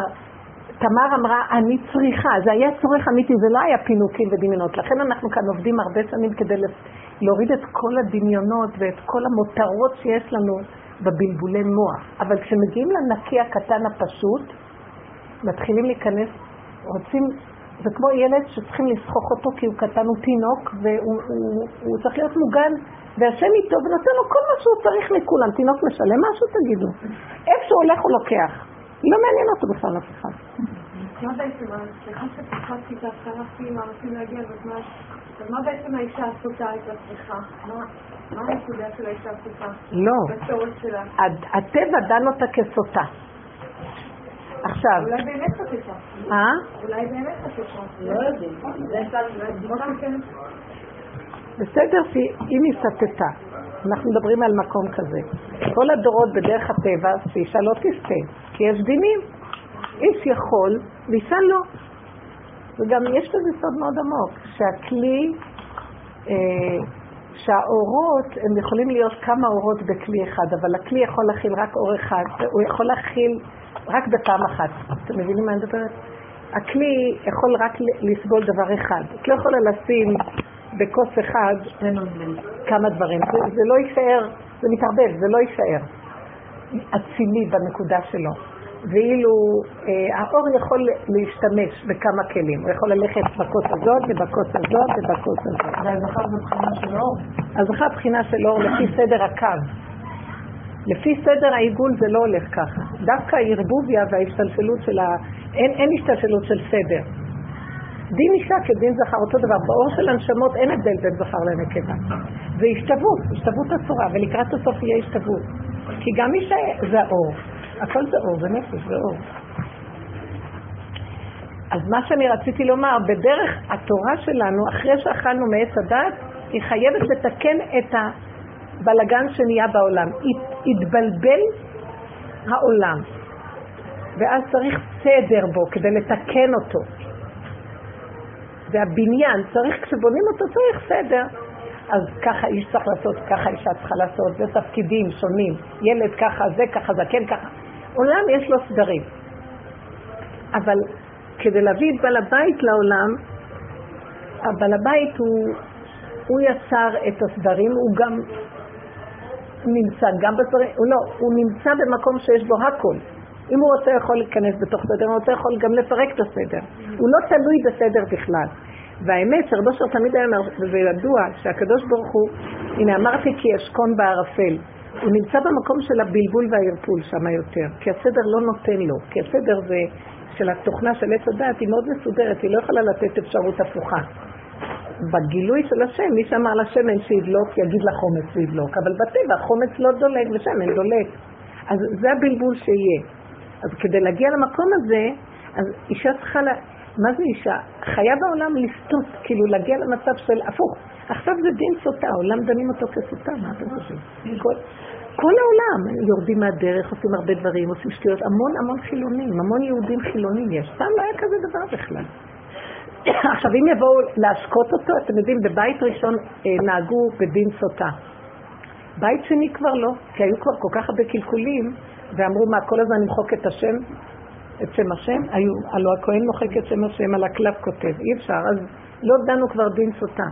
תמר אמרה, אני צריכה, זה היה צורך אמיתי, זה לא היה פינוקים ודמיונות. לכן אנחנו כאן עובדים הרבה שנים כדי להוריד את כל הדמיונות ואת כל המותרות שיש לנו בבלבולי מוח. אבל כשמגיעים לנקי הקטן הפשוט, מתחילים להיכנס, רוצים, זה כמו ילד שצריכים לסחוך אותו כי הוא קטן, הוא תינוק, והוא הוא, הוא צריך להיות מוגן, והשם איתו ונותן לו כל מה שהוא צריך מכולם. תינוק משלם משהו, תגידו. איפה שהוא הולך הוא לוקח. לא מעניין אותו בכלל אף אחד. מה בעצם, סליחה שפחדתי את ההתחלה, עשיתי מאמצים להגיע בזמן, אז מה בעצם האישה הסוטה הייתה צריכה? מה הנקודה של האישה הסוטה? לא. בצורך שלה? הטבע דן אותה כסוטה. עכשיו. אולי באמת חצופה. אה? אולי באמת חצופה. לא יודעים. בסדר, אם היא סטתה. אנחנו מדברים על מקום כזה. כל הדורות בדרך הטבע, שאישה לא תסטה, כי יש דינים. איש יכול ואישה לא. וגם יש לזה סוד מאוד עמוק, שהכלי, אה, שהאורות, הם יכולים להיות כמה אורות בכלי אחד, אבל הכלי יכול להכיל רק אור אחד, הוא יכול להכיל רק בפעם אחת. אתם מבינים מה אני מדברת? הכלי יכול רק לסבול דבר אחד. את לא יכולה לשים בכוס אחד כמה דברים. זה, זה לא יישאר, זה מתערבב, זה לא יישאר אצילי בנקודה שלו. ואילו אה, האור יכול להשתמש בכמה כלים, הוא יכול ללכת בכוס הזאת ובכוס הזאת ובכוס הזאת. והזכר זה בחינה של אור? הזכר בחינה של אור לפי סדר הקו. לפי סדר העיגול זה לא הולך ככה. דווקא הערבוביה וההשתלשלות של ה... אין, אין השתלשלות של סדר. דין אישה כדין זכר, אותו דבר. באור של הנשמות אין הבדל בין זכר לנקבה. זה השתוות, השתוות אסורה, ולקראת הסוף יהיה השתוות. כי גם אישה זה האור. הכל זה אור, זה נפש, זה אור. אז מה שאני רציתי לומר, בדרך התורה שלנו, אחרי שאכלנו מעץ הדת, היא חייבת לתקן את הבלגן שנהיה בעולם. התבלבל העולם, ואז צריך סדר בו כדי לתקן אותו. והבניין, צריך, כשבונים אותו צריך סדר. אז ככה איש צריך לעשות, ככה אישה צריכה לעשות, זה תפקידים שונים. ילד ככה, זה ככה, זקן ככה. עולם יש לו סדרים. אבל כדי להביא את בעל הבית לעולם, הבעל הבית הוא, הוא יצר את הסדרים, הוא גם נמצא גם בסדרים, הוא לא, הוא נמצא במקום שיש בו הכל. אם הוא רוצה יכול להיכנס בתוך סדר, הוא רוצה יכול גם לפרק את הסדר. הוא לא תלוי בסדר בכלל. והאמת שרבו שר תמיד היה אומר, וזה ידוע, שהקדוש ברוך הוא, הנה אמרתי כי אשכון בערפל. הוא נמצא במקום של הבלבול והערפול שם יותר, כי הסדר לא נותן לו, כי הסדר זה של התוכנה של עץ הדעת היא מאוד מסודרת, היא לא יכולה לתת אפשרות הפוכה. בגילוי של השם, מי שאמר לשמן שידלוק, יגיד לחומץ שידלוק, אבל בטבע חומץ לא דולק ושמן דולק. אז זה הבלבול שיהיה. אז כדי להגיע למקום הזה, אז אישה צריכה, לה... מה זה אישה? חייב העולם לסטות, כאילו להגיע למצב של הפוך. עכשיו זה דין סוטה, העולם דנים אותו כסוטה, מה אתם חושבים? כל, כל העולם יורדים מהדרך, עושים הרבה דברים, עושים שטויות, המון המון חילונים, המון יהודים חילונים יש. פעם לא היה כזה דבר בכלל. <coughs> עכשיו, אם יבואו להשקות אותו, אתם יודעים, בבית ראשון אה, נהגו בדין סוטה. בית שני כבר לא, כי היו כבר כל כך הרבה קלקולים, ואמרו, מה, כל הזמן למחוק את השם? את שם השם? היו, הלוא הכהן מוחק את שם השם, על הקלף כותב, אי אפשר, אז לא דנו כבר דין סוטה.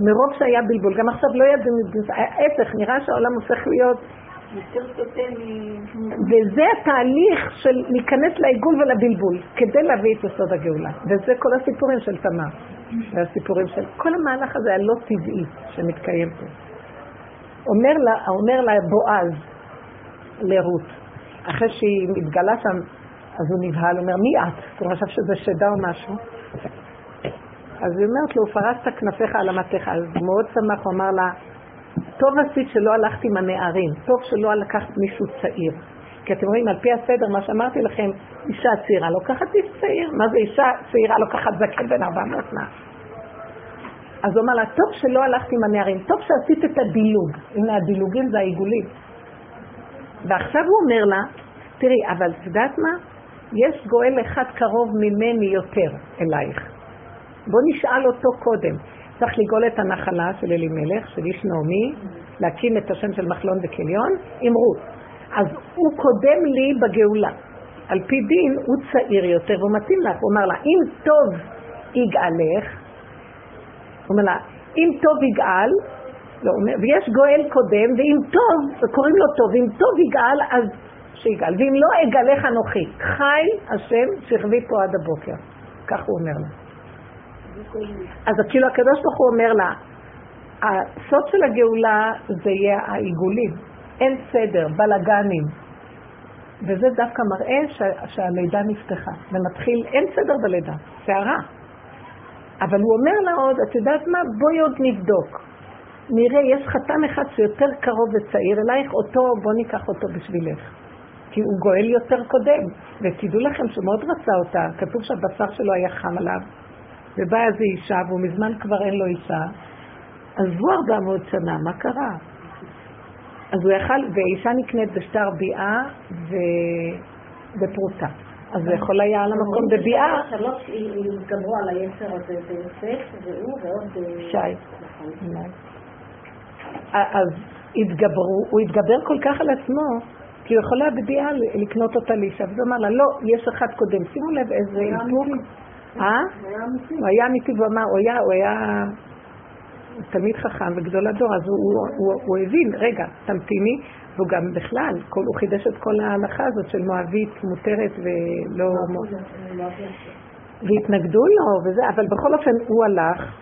מרוב שהיה בלבול, גם עכשיו לא ידעו, ההפך, נראה שהעולם הופך להיות... סוטה וזה התהליך של להיכנס לעיגול ולבלבול, כדי להביא את יסוד הגאולה. וזה כל הסיפורים של תמר. והסיפורים של... כל המהלך הזה הלא טבעי שמתקיים פה. אומר לה, אומר לה בועז לרות, אחרי שהיא מתגלה שם, אז הוא נבהל, אומר, מי את? הוא חשב שזה שדה או משהו. אז היא אומרת לו, פרסת כנפיך על המתך. אז הוא מאוד שמח, הוא אמר לה, טוב עשית שלא הלכת עם הנערים, טוב שלא לקחת מישהו צעיר. כי אתם רואים, על פי הסדר, מה שאמרתי לכם, אישה צעירה לוקחת איש צעיר. מה זה אישה צעירה לוקחת זקן בן 400 שנה? אז הוא אמר לה, טוב שלא הלכת עם הנערים, טוב שעשית את הדילוג. הנה, הדילוגים זה העיגולים. ועכשיו הוא אומר לה, תראי, אבל את יודעת מה? יש גואל אחד קרוב ממני יותר אלייך. בוא נשאל אותו קודם. צריך לגאול את הנחלה של אלימלך, של איש נעמי, להקים את השם של מחלון וכליון עם רות. אז הוא קודם לי בגאולה. על פי דין הוא צעיר יותר והוא מתאים לך. הוא אמר לה, אם טוב יגאלך, הוא אומר לה, אם טוב יגאל, לא, ויש גואל קודם, ואם טוב, קוראים לו טוב, אם טוב יגאל, אז שיגאל, ואם לא אגאלך אנוכי. חי השם שכבי פה עד הבוקר. כך הוא אומר לה. אז כאילו הקדוש ברוך הוא אומר לה, הסוד של הגאולה זה יהיה העיגולים. אין סדר, בלאגנים. וזה דווקא מראה שה, שהלידה נפתחה, ומתחיל, אין סדר בלידה, שערה. אבל הוא אומר לה עוד, את יודעת מה? בואי עוד נבדוק. נראה, יש חתן אחד שיותר קרוב וצעיר אלייך, אותו, בוא ניקח אותו בשבילך. כי הוא גואל יותר קודם. ותדעו לכם שהוא מאוד רצה אותה, כתוב שהבשר שלו היה חם עליו, ובאה איזו אישה, והוא מזמן כבר אין לו אישה. עזבו 400 שנה, מה קרה? אז הוא יכל, ואישה נקנית בשטר ביאה ו... ופרוטה. אז זה יכול היה על המקום בביאה. שלוש התגברו על היצר הזה, זה יוסף, והוא ועוד... אה, שי. אז התגברו, הוא התגבר כל כך על עצמו, כי הוא יכול היה בביאה לקנות אותה לאישה, וזה אמר לה, לא, יש אחד קודם. שימו לב איזה איפוק. אה? הוא היה אמיתי, והוא אמר, הוא היה, הוא היה תלמיד חכם וגדול הדור, אז הוא, הוא, הוא, הוא הבין, רגע, תמתיני, והוא גם בכלל, כל, הוא חידש את כל ההלכה הזאת של מואבית מותרת ולא... והתנגדו לו וזה, אבל בכל אופן הוא הלך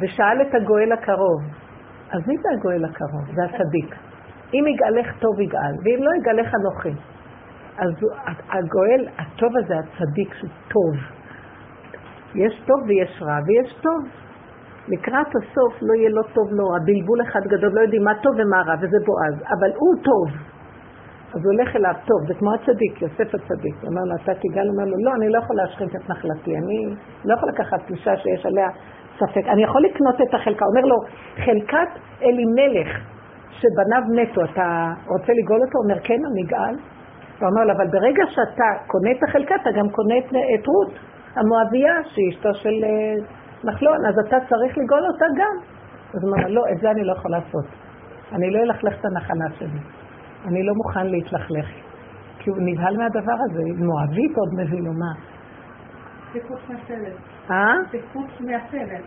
ושאל את הגואל הקרוב. אז מי זה הגואל הקרוב? זה הצדיק. אם יגאלך טוב יגאל, ואם לא יגאלך אנוכי. אז הגואל, הטוב הזה, הצדיק, שהוא טוב. יש טוב ויש רע, ויש טוב. לקראת הסוף לא יהיה לא טוב לא רע, בלבול אחד גדול, לא יודעים מה טוב ומה רע, וזה בועז, אבל הוא טוב. אז הוא הולך אליו, טוב, זה כמו הצדיק, יוסף הצדיק. הוא אומר לו, אתה תיגל, הוא אומר לו, לא, אני לא יכול להשחית את נחלתי, אני לא יכול לקחת אישה שיש עליה ספק, אני יכול לקנות את החלקה. אומר לו, חלקת אלימלך, שבניו מתו, אתה רוצה לגאול אותו? אומר, כן, אגאל. הוא אומר לו, אבל ברגע שאתה קונה את החלקה, אתה גם קונה את, את רות, המואביה, שהיא אשתו של אה, נחלון, אז אתה צריך לגאול אותה גם. אז הוא אומר, לא, את זה אני לא יכול לעשות. אני לא אלכלך את הנחלה שלי. אני לא מוכן להתלכלך. כי הוא נבהל מהדבר הזה. מואבית עוד מביא לו, מה? זה חוץ מהסרט. אה? זה חוץ מהסרט.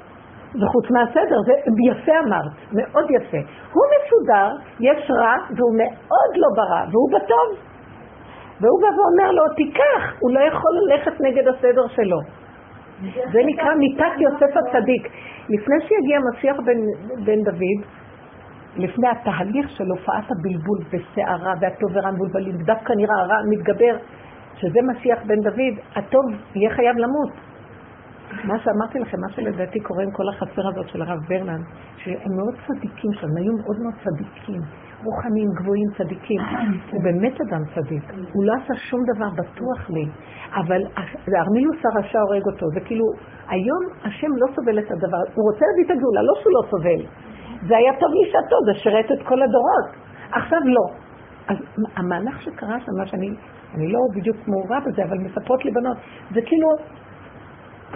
וחוץ מהסדר, זה יפה אמרת, מאוד יפה. הוא מסודר, יש רע, והוא מאוד לא ברע, והוא בטוב. והוא בא ואומר לו, תיקח, הוא לא יכול ללכת נגד הסדר שלו. זה נקרא מיתת יוסף הצדיק. לפני שיגיע משיח בן, בן דוד, לפני התהליך של הופעת הבלבול בסערה והטוב ורע מבולבלים, דווקא נראה הרע מתגבר, שזה משיח בן דוד, הטוב יהיה חייב למות. מה שאמרתי לכם, מה שלדעתי קורה עם כל החצר הזאת של הרב ברלנד, שהם מאוד צדיקים שם, היו מאוד מאוד צדיקים, רוחניים, גבוהים, צדיקים. הוא באמת אדם צדיק, הוא לא עשה שום דבר בטוח לי, אבל ארמילוס הרשע הורג אותו, זה כאילו, היום השם לא סובל את הדבר, הוא רוצה להביא את הגאולה, לא שהוא לא סובל. זה היה טוב לשעתו, זה שירת את כל הדורות. עכשיו לא. אז המהלך שקרה שם, מה שאני, אני לא בדיוק מעורה בזה, אבל מספרות לי בנות, זה כאילו,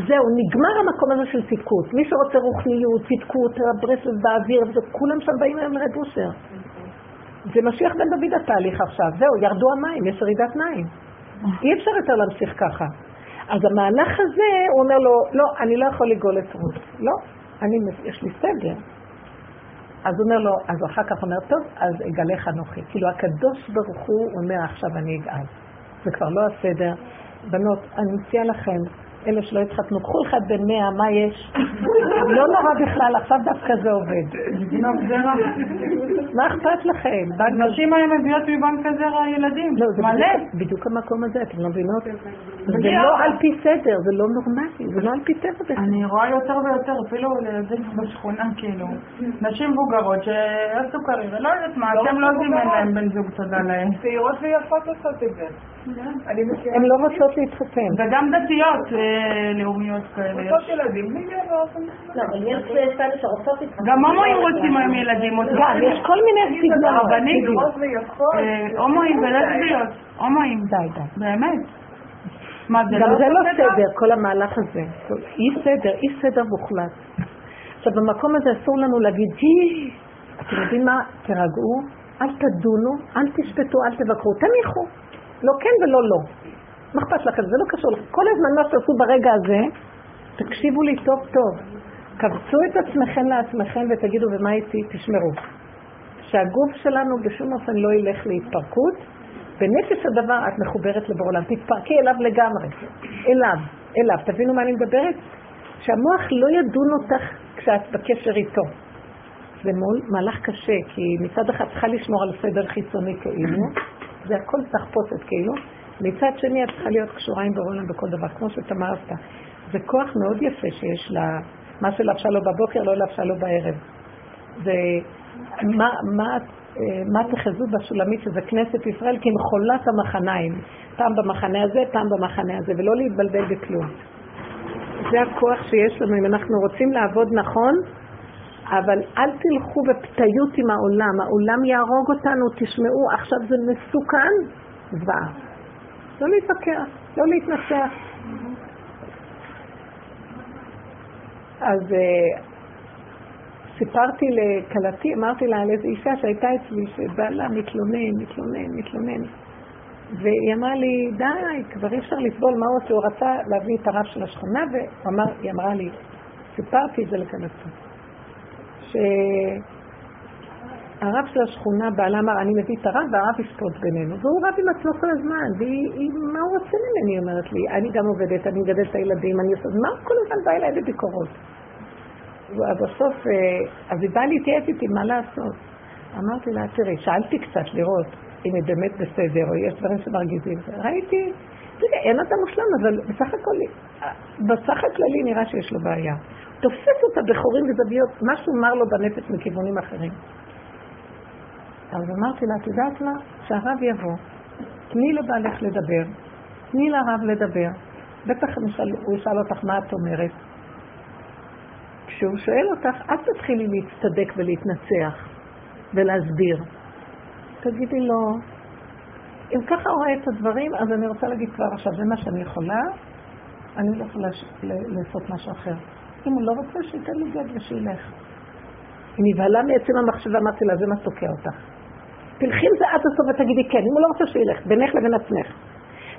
זהו, נגמר המקום הזה של צדקות. מי שרוצה רוחניות, צדקות, הברסלב באוויר, וכולם שם באים היום לרד אושר. זה משיח בן דוד התהליך עכשיו, זהו, ירדו המים, יש ירידת מים. אי אפשר יותר להמשיך ככה. אז המהלך הזה, הוא אומר לו, לא, אני לא יכול לגאול את רות. לא, אני, יש לי סדר. אז הוא אומר לו, אז אחר כך אומר, טוב, אז אגלך אנוכי. כאילו הקדוש ברוך הוא אומר, עכשיו אני אגאל. זה כבר לא הסדר. בנות, אני מציעה לכם, אלה שלא התחתנו, קחו אחד בן מאה, מה יש? לא נורא בכלל, עכשיו דווקא זה עובד. מה אכפת לכם? נשים היום מביאות מבנק הזרע ילדים, לא, זה מלא. בדיוק- המקום הזה, אתם לא מבינות? זה לא על פי סדר, זה לא נורמלי, זה לא על פי טבע בכלל. אני רואה יותר ויותר, אפילו לילדים בשכונה, כאילו, נשים מבוגרות שעשו קריירה, לא יודעת מה, אתם לא יודעים אין להם בן זוג תודה להם. צעירות ויפות עושות את זה. מכירה הן לא רוצות להתחתן. וגם דתיות אה, לאומיות כאלה. עושות ילדים בלי גבר. לא, אבל יש כאלה שרוצות להתחתן. גם הומואים רוצים היום ילדים. עוד גם, יש כל מיני סגנונות. צעירות ויפות. אה, הומואים ולסביות, הומואים, די, די. באמת. מה זה גם זה לא סדר? סדר, כל המהלך הזה. אי סדר, אי סדר מוחלט. עכשיו, במקום הזה אסור לנו להגיד, "הי, אתם יודעים מה? תירגעו, אל תדונו, אל תשפטו, אל תבקרו, תניחו. לא כן ולא לא. מה אכפת לכם? זה לא קשור לכם. כל הזמן מה שעשו ברגע הזה, תקשיבו לי טוב טוב. קבצו את עצמכם לעצמכם ותגידו, ומה איתי? תשמרו. שהגוף שלנו בשום אופן לא ילך להתפרקות. בנפש הדבר את מחוברת לבורא עולם, תתפרקי אליו לגמרי. אליו, אליו. תבינו מה אני מדברת? שהמוח לא ידון אותך כשאת בקשר איתו. זה מול מהלך קשה, כי מצד אחד צריכה לשמור על סדר חיצוני כאילו, זה הכל תחפושת כאילו. מצד שני את צריכה להיות קשורה עם בעולם בכל דבר, כמו שתמר עשתה. זה כוח מאוד יפה שיש לה, מה שלבשה לו בבוקר לא לבשה לו בערב. זה, מה, מה, מה תחזו בשולמית שזה כנסת ישראל כמחולת המחניים. פעם במחנה הזה, פעם במחנה הזה, ולא להתבלבל בכלום. זה הכוח שיש לנו אם אנחנו רוצים לעבוד נכון, אבל אל תלכו בפתיות עם העולם, העולם יהרוג אותנו, תשמעו, עכשיו זה מסוכן, זוועה. לא להתווכח, לא להתנצח. אז uh, סיפרתי לכלתי, אמרתי לה על איזו אישה שהייתה אצלי, שבעלה מתלונן, מתלונן, מתלונן. והיא אמרה לי, די, כבר אי אפשר לסבול, מה הוא עושה? הוא רצה להביא את הרב של השכונה, והיא אמרה לי, סיפרתי את זה לכלתי, שהרב של השכונה, בעלה אמר, אני מביא את הרב והרב ישפוט בינינו, והוא רב עם עצמו כל הזמן, והיא, מה הוא רוצה ממני? היא אומרת לי, אני גם עובדת, אני מגדלת את הילדים, אני עושה, מה כל הזמן בא אליי בביקורות? ובסוף, אה, אז היא באה להתייעץ איתי, מה לעשות? אמרתי לה, תראי, שאלתי קצת לראות אם היא באמת בסדר, או יש דברים שמרגיזים. ראיתי, תראי, אין אדם מושלם, אבל בסך הכל, בסך הכללי נראה שיש לו בעיה. תופס אותה בחורים וזוויות, משהו מר לו בנפש מכיוונים אחרים. אז אמרתי לה, את יודעת מה? שהרב יבוא, תני לבעלך לדבר, תני לרב לדבר. בטח הוא ישאל אותך מה את אומרת. כשהוא שואל אותך, אל תתחילי להצטדק ולהתנצח ולהסביר. תגידי לו, אם ככה רואה את הדברים, אז אני רוצה להגיד כבר עכשיו, זה מה שאני יכולה, אני לא יכולה לעשות משהו אחר. אם הוא לא רוצה, שייתן לי גד ושילך. היא נבהלה מעצם המחשבה, אמרתי לה, זה מה תוקע אותך. תלכי עם זה עד הסוף ותגידי כן, אם הוא לא רוצה שילך, בינך לבין עצמך.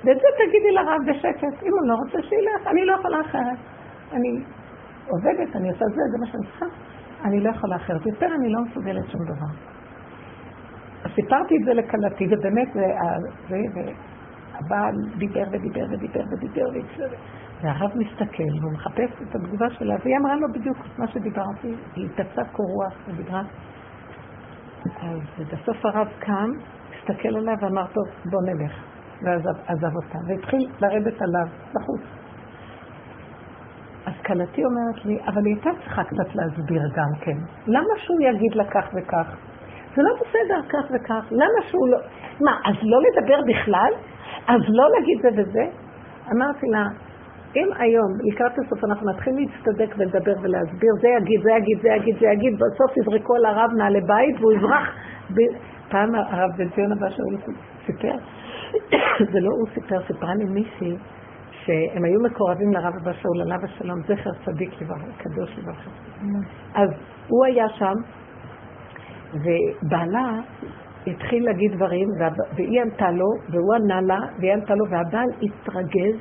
ואת זה תגידי לרב בשקט, אם הוא לא רוצה שילך, אני לא יכולה אחרת. אני עובדת, אני עושה זה, זה מה שאני צריכה. אני לא יכולה אחרת. יותר אני לא מסוגלת שום דבר. אז סיפרתי את זה לכלתי, ובאמת, זה, והבעל דיבר ודיבר ודיבר ודיבר, והרב מסתכל והוא מחפש את התגובה שלה, והיא אמרה לו בדיוק מה שדיברתי, היא התעצה קור ודיברה. אז בסוף הרב קם, הסתכל עליה ואמר, טוב, בוא נלך. ועזב אותה, והתחיל לרדת עליו בחוץ. אז כלתי אומרת לי, אבל היא הייתה צריכה קצת להסביר גם כן. למה שהוא יגיד לה כך וכך? זה לא בסדר, כך וכך. למה שהוא לא... מה, אז לא לדבר בכלל? אז לא להגיד זה וזה? אמרתי לה, אם היום, לקראת הסוף, אנחנו נתחיל להצטדק ולדבר ולהסביר, זה יגיד, זה יגיד, זה יגיד, זה יגיד, בסוף יזרקו על הרב נעלי בית והוא יברח. פעם הרב בן ציון הבא שאול סיפר, <coughs> זה לא הוא סיפר, סיפרה לי מישהי שהם היו מקורבים לרב הבא שאול, עליו השלום, זכר צדיק לברכה, קדוש לברכה. אז הוא היה שם, ובעלה התחיל להגיד דברים, והיא ענתה לו, והוא ענה לה, והיא ענתה לו, והבעל התרגז,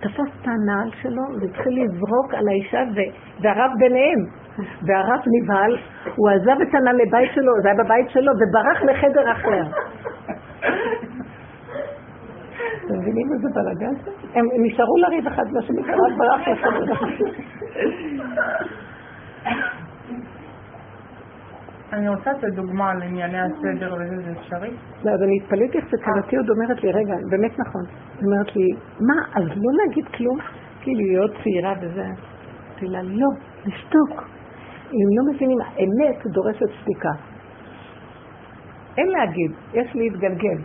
תפס את הנעל שלו והתחיל לזרוק על האישה, והרב ביניהם. והרב נבהל, הוא עזב את הנעל לבית שלו, זה היה בבית שלו, וברח לחדר אחר. אתם מבינים איזה בלאגן זה? הם נשארו לריב אחד לשני, רק ברח לחדר אחר. אני רוצה לתת דוגמה על ענייני הסדר וזה, זה אפשרי? לא, אז אני התפלאתי איך שכלתי עוד אומרת לי, רגע, באמת נכון. היא אומרת לי, מה, אז לא להגיד כלום? כאילו, להיות צעירה וזה. אמרתי לה, לא, לשתוק. אם לא מבינים, האמת דורשת שתיקה. אין להגיד, יש להתגלגל.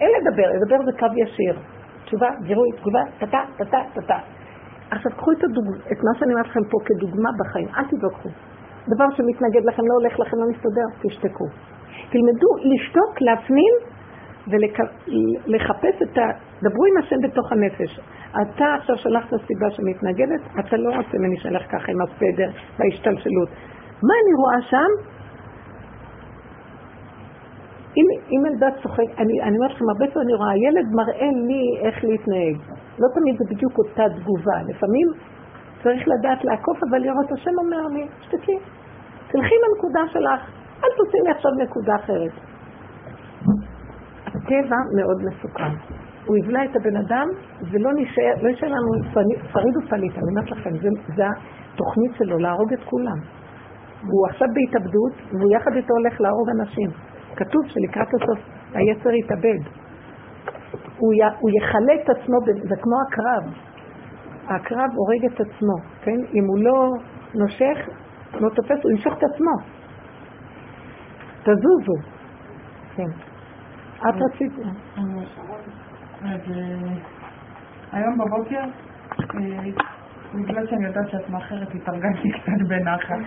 אין לדבר, לדבר זה קו ישיר. תשובה, גירוי, תגובה, טה-טה, טה-טה, טה-טה. עכשיו, קחו את, הדוג... את מה שאני אומרת לכם פה כדוגמה בחיים, אל תתווכחו. דבר שמתנגד לכם, לא הולך לכם, לא מסתדר, תשתקו. תלמדו לשתוק, להפנים ולחפש את ה... דברו עם השם בתוך הנפש. אתה עכשיו שלחת סיבה שמתנגדת, אתה לא רוצה ממני שלך ככה עם הסדר וההשתלשלות. מה אני רואה שם? אם, אם אלדד צוחק, אני, אני אומרת לכם, הרבה פעמים אני רואה, הילד מראה לי איך להתנהג. לא תמיד זה בדיוק אותה תגובה. לפעמים צריך לדעת לעקוף, אבל לראות, השם אומר לי, שתקי, תלכי לנקודה שלך, אל תשימי עכשיו נקודה אחרת. הטבע מאוד מסוכן. הוא יבלע את הבן אדם, ולא נשאר, לא נשאר לנו שריד ופליט, אני אומרת לכם, זה, זה התוכנית שלו, להרוג את כולם. הוא עכשיו בהתאבדות, והוא יחד איתו הולך להרוג אנשים. כתוב שלקראת הסוף היצר יתאבד. הוא, י, הוא יכלה את עצמו, זה כמו הקרב. הקרב הורג את עצמו, כן? אם הוא לא נושך, לא תופס, הוא ימשוך את עצמו. תזוזו. כן. את רצית... אז אה, היום בבוקר, אה, בגלל שאני יודעת שאת מאחרת, התארגנתי קצת בנחת.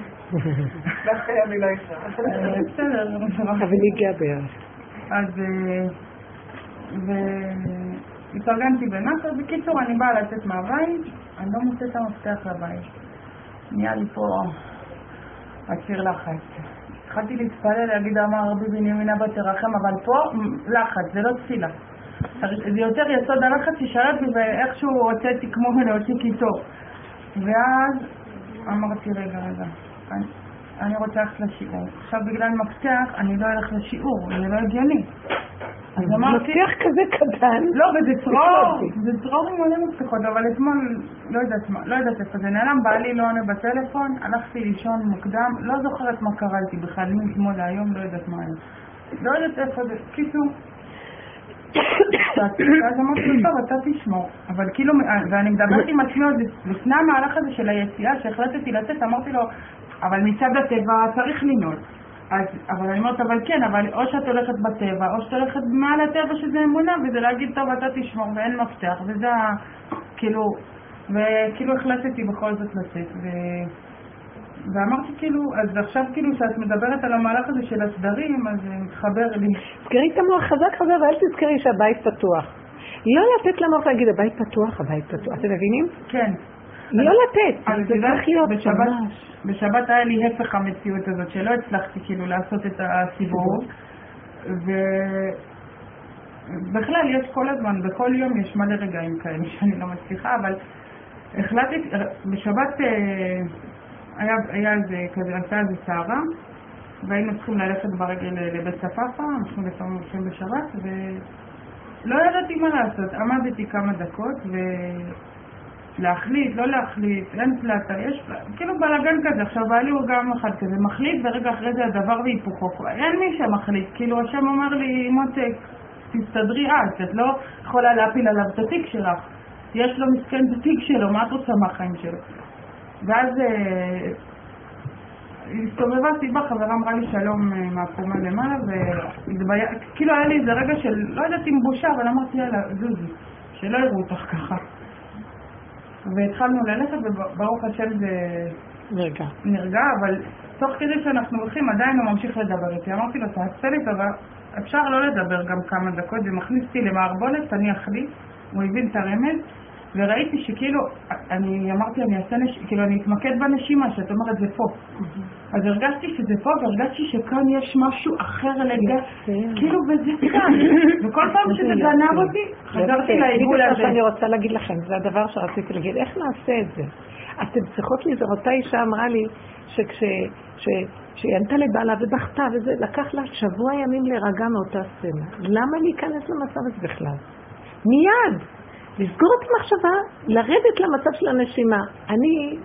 דווקא אני לא. אה, בסדר, אבל הגיע בערך. אז... והתארגנתי בנחת. בקיצור, אני באה לצאת מהבית, אני לא מוצאת את המפתח לבית. נהיה לי פה הציר לחץ. התחלתי להתפלל, להגיד אמר רבי בנימין אבא תרחם, אבל פה לחץ, זה לא תפילה. זה יותר יסוד הלחץ ששלט בי ואיכשהו הוצאתי כמו להוציא קיטור. ואז אמרתי, רגע, רגע, אני, אני רוצה ללכת לשיעור. עכשיו בגלל מפתח אני לא אלך לשיעור, זה לא הגיוני. אז אמרתי, מפתח כזה קטן. לא, וזה צרור. זה צרור עם מלא מפתחות, אבל אתמול, לא יודעת מה, לא יודעת איפה זה נעלם, בעלי לא עונה בטלפון, הלכתי לישון מוקדם, לא זוכרת מה קרה איתי בכלל, מאתמול להיום, לא יודעת מה היה. לא יודעת איפה זה, קיצור. אז אמרתי לו, טוב, אתה תשמור. אבל כאילו, ואני מדברת עם עצמי עוד לפני המהלך הזה של היציאה, שהחלטתי לצאת, אמרתי לו, אבל מצד הטבע צריך לנעול. אז, אבל אני אומרת, אבל כן, אבל או שאת הולכת בטבע, או שאת הולכת מעל הטבע שזה אמונה, וזה להגיד, טוב, אתה תשמור ואין מפתח, וזה ה... כאילו, וכאילו החלטתי בכל זאת לצאת, ו... ואמרתי כאילו, אז עכשיו כאילו שאת מדברת על המהלך הזה של הסדרים, אז זה מתחבר לי. תזכרי את המוח חזק חזק ואל תזכרי שהבית פתוח. לא לתת למוח להגיד, הבית פתוח, הבית פתוח. אתם מבינים? כן. לא לתת, זה צריך להיות ממש. בשבת היה לי הפך המציאות הזאת, שלא הצלחתי כאילו לעשות את הסיבוב, ובכלל יש כל הזמן, בכל יום יש מלא רגעים כאלה <laughs> שאני לא מצליחה, אבל החלטתי, בשבת אה, היה, היה איזה, כזה, הייתה איזה סערה, והיינו צריכים ללכת ברגל לבית צפאפא, אנחנו לפעמים הולכים בשבת, ולא ידעתי מה לעשות, עמדתי כמה דקות, ו... להחליט, לא להחליט, אין פלטה, יש כאילו בלאגן כזה. עכשיו בעלי הוא גם אחד כזה, מחליט ורגע אחרי זה הדבר והיפוכו. אין מי שמחליט, כאילו השם אומר לי, מותק, תסתדרי את, את לא יכולה להפיל עליו את התיק שלך. יש לו מסכן את התיק שלו, מה את רוצה מהחיים שלו? ואז אה, הסתובבה סיבה, חברה אמרה לי שלום אה, מהקומה למעלה, וכאילו היה לי איזה רגע של, לא יודעת אם בושה, אבל אמרתי יאללה, זוזי, שלא יראו אותך ככה. והתחלנו ללכת, וברוך השם זה רגע. נרגע, אבל תוך כדי שאנחנו הולכים עדיין הוא ממשיך לדבר איתי. אמרתי לו, תעשה לי טובה, אפשר לא לדבר גם כמה דקות, זה מכניס אותי למערבולת, תניח לי, הוא הבין את הרמז, וראיתי שכאילו, אני אמרתי, אני אעשה נש... כאילו, אני אתמקד בנשימה, שאת אומרת, זה פה. אז הרגשתי שזה פה, והרגשתי שכאן יש משהו אחר לגמרי, כאילו, וזה כאן. וכל <laughs> פעם שזה גנב אותי, חזרתי לעיגול זה מה הזה. שאני רוצה להגיד לכם, זה הדבר שרציתי להגיד, איך נעשה את זה? אתן צריכות לזכור, אותה אישה אמרה לי שכש... שהיא ענתה לבעלה ובכתה וזה, לקח לה שבוע ימים להירגע מאותה סצנה. למה להיכנס למצב הזה בכלל? מיד! לסגור את המחשבה, לרדת למצב של הנשימה. אני,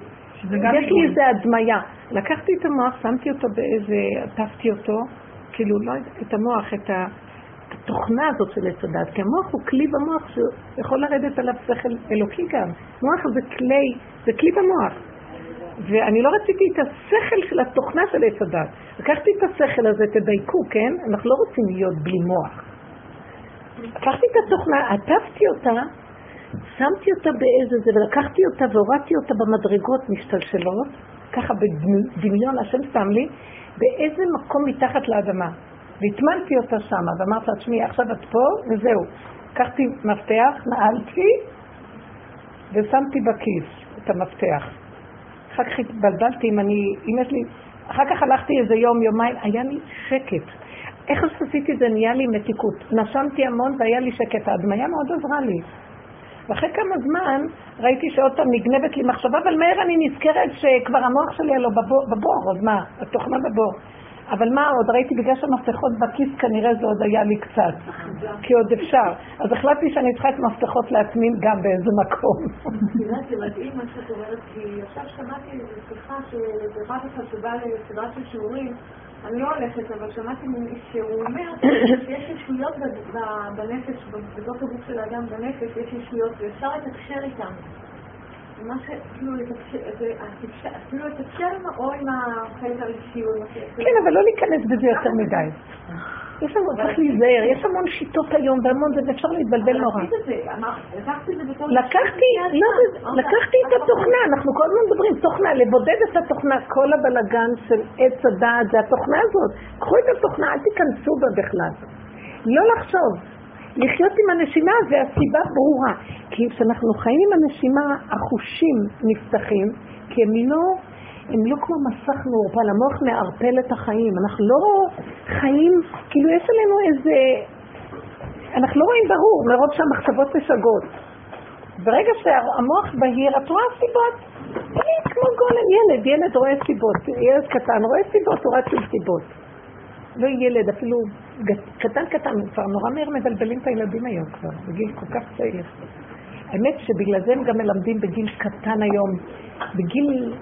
יש לי. איזה הדמיה. לקחתי את המוח, שמתי אותו באיזה, עטפתי אותו, כאילו, לא את המוח, את. התוכנה הזאת של עץ הדת, כי המוח הוא כלי במוח שיכול לרדת עליו שכל אלוקי גם. מוח זה כלי, זה כלי במוח. ואני לא רציתי את השכל של התוכנה של עץ הדת. לקחתי את השכל הזה, תדייקו, כן? אנחנו לא רוצים להיות בלי מוח. לקחתי את התוכנה, עטפתי אותה, שמתי אותה באיזה זה, ולקחתי אותה והורדתי אותה במדרגות משתלשלות, ככה בדמיון, השם שם לי, באיזה מקום מתחת לאדמה. והטמנתי אותה שמה, ואמרתי לה, תשמעי, עכשיו את פה, וזהו. לקחתי מפתח, נעלתי, ושמתי בכיס את המפתח. אחר כך התבלבלתי אם אני, אם יש לי, אחר כך הלכתי איזה יום, יומיים, היה לי שקט. איך שעשיתי זה נהיה לי מתיקות. נשמתי המון והיה לי שקט. ההדמיה מאוד עזרה לי. ואחרי כמה זמן ראיתי שעוד פעם נגנבת לי מחשבה, אבל מהר אני נזכרת שכבר המוח שלי לו בבור, עוד מה, התוכנה בבור. אבל מה עוד, ראיתי בגלל שהמפתחות בכיס כנראה זה עוד היה לי קצת, כי עוד אפשר. אז החלטתי שאני צריכה את המפתחות להטמין גם באיזה מקום. יודעת, זה מדהים מה שאת אומרת, כי עכשיו שמעתי שיחה שרב אחד שבא לסדרה של שיעורים, אני לא הולכת, אבל שמעתי שהוא אומר <coughs> שיש ישויות בנפש, בגוף הגוף של האדם בנפש, יש ישויות ואפשר לתקשר איתן. מה ש... כאילו לתקשר, עם או עם החלק הרגשי. כן, אבל לא להיכנס בזה יותר מדי. יש לנו, צריך להיזהר, יש המון שיטות היום והמון זה, ואפשר להתבלבל נורא. זה, אמר- לקחתי את זה. לקחתי, לא, זה- לקחתי את התוכנה, אנחנו כל הזמן מדברים תוכנה, לבודד את התוכנה, כל הבלגן של עץ הדעת זה התוכנה הזאת. קחו את התוכנה, אל תיכנסו בה בכלל. לא לחשוב, לחיות עם הנשימה והסיבה ברורה. כי כשאנחנו חיים עם הנשימה, החושים נפתחים, כי הם לא, הם לא כמו מסך מעורפל, המוח מערפל את החיים. אנחנו לא חיים, כאילו יש עלינו איזה... אנחנו לא רואים ברור, מרוב שהמחשבות משגעות. ברגע שהמוח בהיר, את רואה סיבות. כמו גולם, ילד, ילד רואה סיבות. ילד קטן רואה סיבות, הוא עם סיבות. לא ילד, אפילו קטן קטן, כבר נורא מהר מבלבלים את הילדים היום כבר, בגיל כל כך צעיר. האמת שבגלל זה הם גם מלמדים בגיל קטן היום, בגיל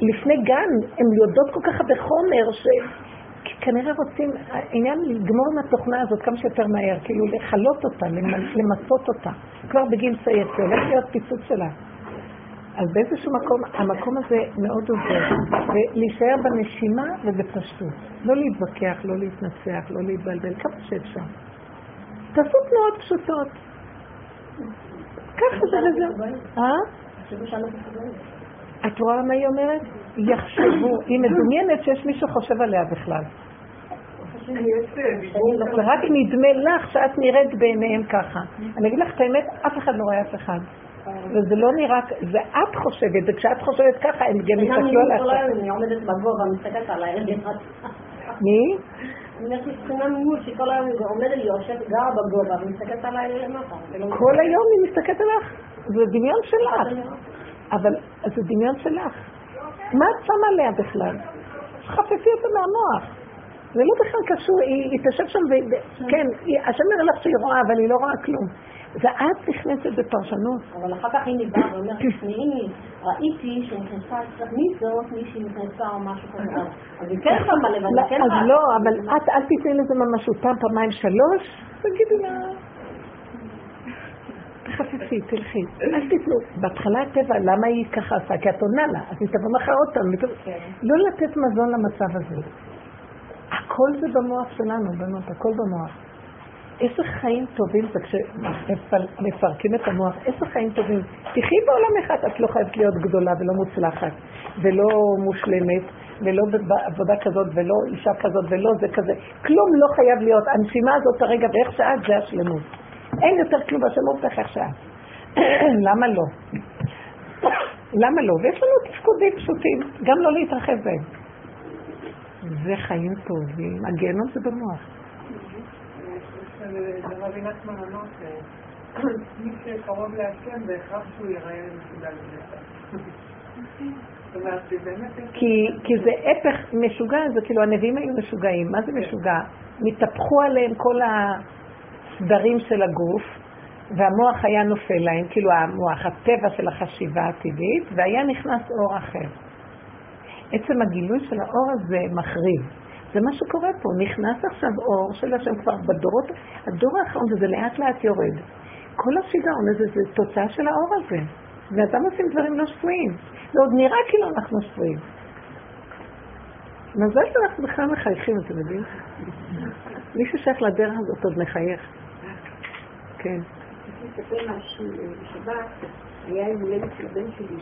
לפני גן, הם יודעות כל כך הרבה חומר, שכנראה רוצים, העניין לגמור עם התוכנה הזאת כמה שיותר מהר, כאילו לכלות אותה, למ- למצות אותה, כבר בגיל צעיר, זה הולך להיות פיצוץ שלה. אז באיזשהו מקום, המקום הזה מאוד עוזר, ולהישאר בנשימה ובפשטות. לא להתווכח, לא להתנצח, לא להתבלבל, כמה שאפשר. תעשו תנועות פשוטות. ככה זה וזהו. אה? את רואה מה היא אומרת? יחשבו, היא מדומיינת שיש מישהו חושב עליה בכלל. זה רק נדמה לך שאת נראית בעיניהם ככה. אני אגיד לך את האמת, אף אחד לא רואה אף אחד. וזה לא נראה, זה את חושבת, וכשאת חושבת ככה, הם גם יסתכלו עליך. אני עומדת בגובה, מסתכלת עליי, אני למטה. מי? יש לי תכונה ממול שכל היום היא עומדת לי, יושבת, גרה בגובה, ומסתכלת עליי למטה. כל היום היא מסתכלת עליך. זה דמיון שלך. אבל זה דמיון שלך. מה את שמה עליה בכלל? חפפי אותה מהמוח. זה לא בכלל קשור, היא, היא תשב שם, ו... כן, היא- השם אומר לך שהיא רואה, אבל היא לא רואה כלום. ואת נכנסת בפרשנות. אבל אחר כך היא באה ואומרת, תשמעי, ראיתי שנכנסה אצלך, מי זאת, מישהי נכנסה או משהו כזה. אז היא כן שמה לב, לא, אני כן אז. לא, אבל את אל תתני לזה ממשות, פעם, פעמיים, שלוש, תגידי לה... תחפפי, תלכי, אל תתנו. בהתחלה הטבע, למה היא ככה עשה? כי את עונה לה, אז היא תבוא מחר עוד פעם. ותבוא- לא לתת מזון למצב הזה. הכל זה במוח שלנו, בנות, הכל במוח. איזה חיים טובים זה כשמפרקים את המוח, איזה חיים טובים. תחי בעולם אחד, את לא חייבת להיות גדולה ולא מוצלחת, ולא מושלמת, ולא בעבודה כזאת, ולא אישה כזאת, ולא זה כזה. כלום לא חייב להיות. הנשימה הזאת הרגע ואיך שאת זה השלמות. אין יותר כלום בשלמות מאיך איך שאת. למה לא? למה לא? ויש לנו תפקודים פשוטים, גם לא להתרחב בהם. זה חיים טובים, הגיהנום זה במוח. רבי נחמן אמר שמי שקרוב להשם בהכרח שהוא ייראה מסוגל. כי, זה הפך, משוגע זה כאילו הנביאים היו משוגעים. מה זה משוגע? נתהפכו עליהם כל הסדרים של הגוף, והמוח היה נופל להם, כאילו המוח, הטבע של החשיבה הטבעית, והיה נכנס אור אחר. עצם הגילוי של האור הזה מחריב. זה מה שקורה פה, נכנס עכשיו אור של השם כבר בדורות, הדור האחרון, וזה לאט לאט יורד. כל השיגעון הזה זה תוצאה של האור הזה. ואדם עושים דברים לא שפויים. זה עוד נראה כאילו אנחנו שפויים. מזל שאנחנו בכלל מחייכים, אתם יודעים? מי ששייך לדרך הזאת עוד מחייך. כן. לספר משהו אה, בשבת, היה יום הולדת של הבן שלי,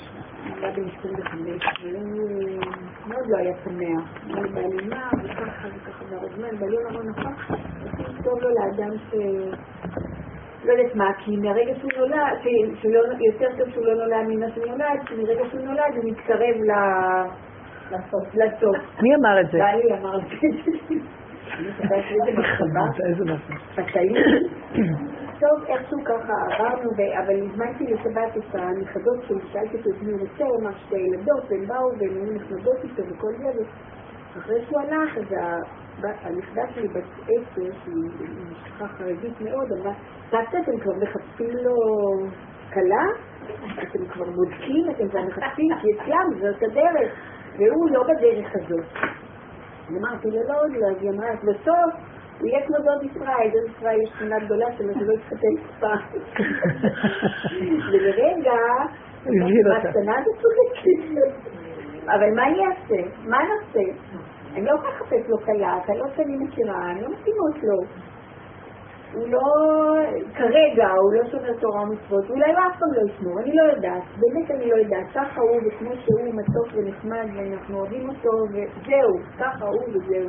בא בן 25, והוא מאוד לא היה שמח, מאוד באלימה, וככה וככה והרזמן, ביום אמר נכון, הכי טוב לו לאדם ש... לא יודעת מה, כי מהרגע שהוא נולד, לא- יותר טוב שהוא לא נולד ממה שהוא נולד, כי מרגע שהוא נולד הוא מתקרב ל- לסוף. מי אמר את זה? בעלי אמר את זה. <laughs> איזה מחשבה. טוב, איכשהו ככה עברנו, ו- אבל הזמנתי לשבת את הנכדות שלי, שאלתי אותו את מי הוא רוצה, הוא אמר שתי ילדות, והם באו והם היו נחמדות איתו וכל זה, ואחרי שהוא הלך, אז הנכדה שלי בת עשר, שהיא משפחה חרדית מאוד, אמרה, סבתא, אתם כבר מחפשים לו כלה? אתם כבר בודקים, אתם כבר מחפשים, כי אצלם זאת הדרך, והוא לא בדרך הזאת. אמרתי לו, לא, עוד לא, אז היא אמרה, בסוף יהיה כמו דוד ישראל, דוד ישראל יש תמונה גדולה שלו שלא יתחתן פעם. ולרגע. בקטנה זה צודקת. אבל מה אני אעשה? מה נעשה? אני לא יכולה לחפש לו כלה, אתה לא שאני מכירה, אני לא מתאימות לו. הוא לא, כרגע, הוא לא שומר תורה ומצוות, אולי הוא אף פעם לא ישמור, אני לא יודעת, באמת אני לא יודעת, ככה הוא, וכמו שהוא מתוק ונחמד, ואנחנו אוהבים אותו, וזהו, ככה הוא וזהו.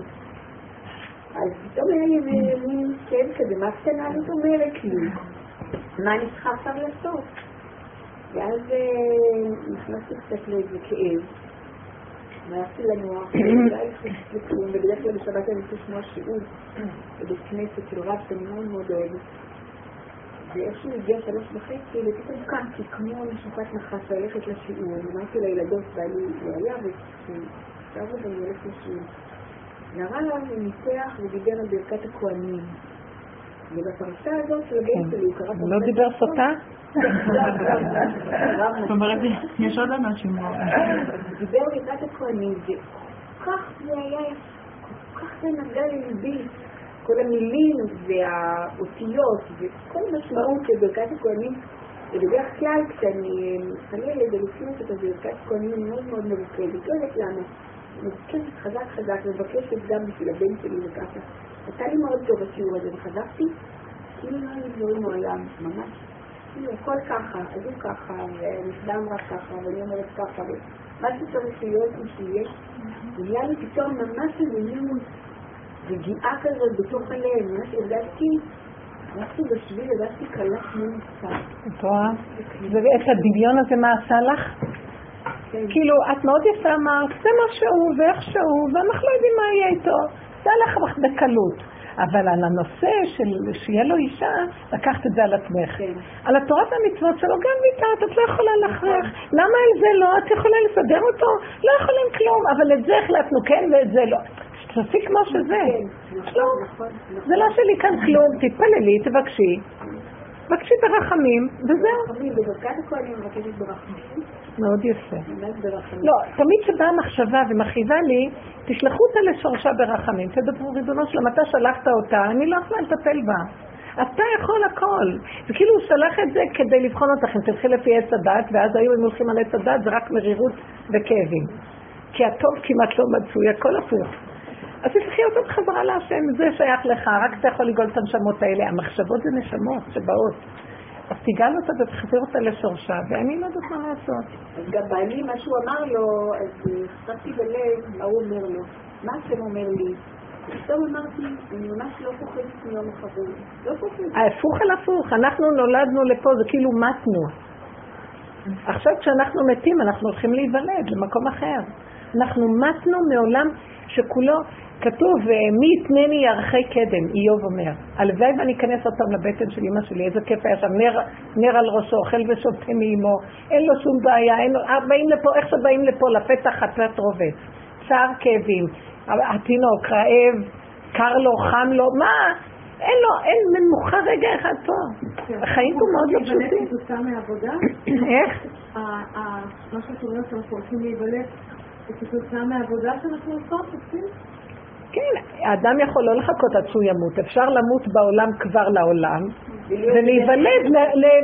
אז פתאום היה לי מין כאב כזה, מה הזאת אומרת לי? מה אני צריכה עכשיו לעשות? ואז אה, נכנסתי קצת לאיזה כאב. והלכתי לנוח, ולא הייתי לכלום, ובדרך כלל בשבת אני רוצה לשמוע שיעור בבית כנסת של רב שאני מאוד מאוד אוהבת. ואיכשהו הגיע שלוש וחצי, ופתאום קמתי כמו משופט נחש ללכת לשיעור. אמרתי לילדות, בעלי הוא היה, ועכשיו אני הולכת לשיעור. והרב ניתח ודיבר על ברכת הכוהנים. ובפרשה הזאת של הבן שלי, הוא קרא הוא לא דיבר סוטה? <laughs> זאת אומרת, יש עוד אנשים. <laughs> דיבר לקראת הכהנים, וכל כך זה היה, כל כך זה נגע לליבי, כל המילים והאותיות וכל המשמעות של ברכת הכהנים. ובדרך כלל כשאני מתחללת ולפנות את ברכת הכהנים מאוד מאוד מרוכזת, לא יודעת למה. מבקשת חזק חזק, מבקשת גם בשביל הבן שלי וככה. הייתה לי מאוד טוב השיעור הזה, וחזרתי, כאילו לא היו דברים מעולם, ממש. כאילו הכל ככה, אז הוא ככה, ונכדה אמרה ככה, ואני אומרת ככה, ומה שצריך להיות הוא שיהיה. נהיה לי פתאום ממש מין רגיעה כזאת בתוך הלב, ממש הרגשתי, הלכתי בשביל, הרגשתי קלה כמו מצב. את רואה? ואת הדמיון הזה מה עשה לך? כאילו, את מאוד יפה אמרת, זה מה שהוא ואיך שהוא, ואנחנו לא יודעים מה יהיה איתו. זה הלך בקלות. אבל על הנושא של שיהיה לו אישה, לקחת את זה על עצמך. כן. על התורת המצוות שלו גם ויתרת, את לא יכולה להכריח. למה על זה לא? את יכולה לסדר אותו? לא יכולים כלום, אבל את זה החלטנו כן ואת זה לא. תעשי כמו שזה. לא. זה לא שלי כאן כלום, תתפללי, תבקשי. תבקשי ברחמים, וזהו. רחמים, בברכת הכהנים מבקשת ברחמים. מאוד יפה. לא, תמיד כשבאה מחשבה ומכאיבה לי, תשלחו אותה לשורשה ברחמים. תדברו, ריבונו שלום, אתה שלחת אותה, אני לא יכולה לטפל בה. אתה יכול הכל. וכאילו הוא שלח את זה כדי לבחון אותך, אם תלכי לפי עץ הדת, ואז היו הם הולכים על עץ הדת, זה רק מרירות וכאבים. כי הטוב כמעט לא מצוי, הכל הפוך. אז תלכי אותו בחזרה להשם, זה שייך לך, רק אתה יכול לגאול את הנשמות האלה. המחשבות זה נשמות שבאות. אז תגאל אותה ותחזיר אותה לשורשה, ואני לא יודעת מה לעשות. אז גם בעלי, מה שהוא אמר לו, אז חשבתי בלב מה הוא אומר לו. מה השם אומר לי? פתאום אמרתי, אני ממש לא פוחדת מיום אחרון. לא פוחדת. ההפוך על הפוך, אנחנו נולדנו לפה, זה כאילו מתנו. עכשיו כשאנחנו מתים, אנחנו הולכים להיוולד למקום אחר. אנחנו מתנו מעולם שכולו, כתוב, מי יתנני ירחי קדם, איוב אומר. הלוואי ואני אכנס אותם לבטן של אמא שלי, איזה כיף היה שם, נר, נר על ראשו, אוכל ושותה מאמו, אין לו שום בעיה, אין לו, אה, באים לפה, איך שבאים לפה, לפתח חטאת רובץ, צער כאבים, התינוק רעב, קר לו, חם לו, מה? אין לו, אין מנוחה רגע אחד פה. החיים פה מאוד לא פשוטים. <coughs> איך? מה שאת אומרת שאנחנו הולכים להיוולד, זה כתוצאה מהעבודה שאנחנו עושות, עושים? כן, האדם יכול לא לחכות עד שהוא ימות, אפשר למות בעולם כבר לעולם, ולהיוולד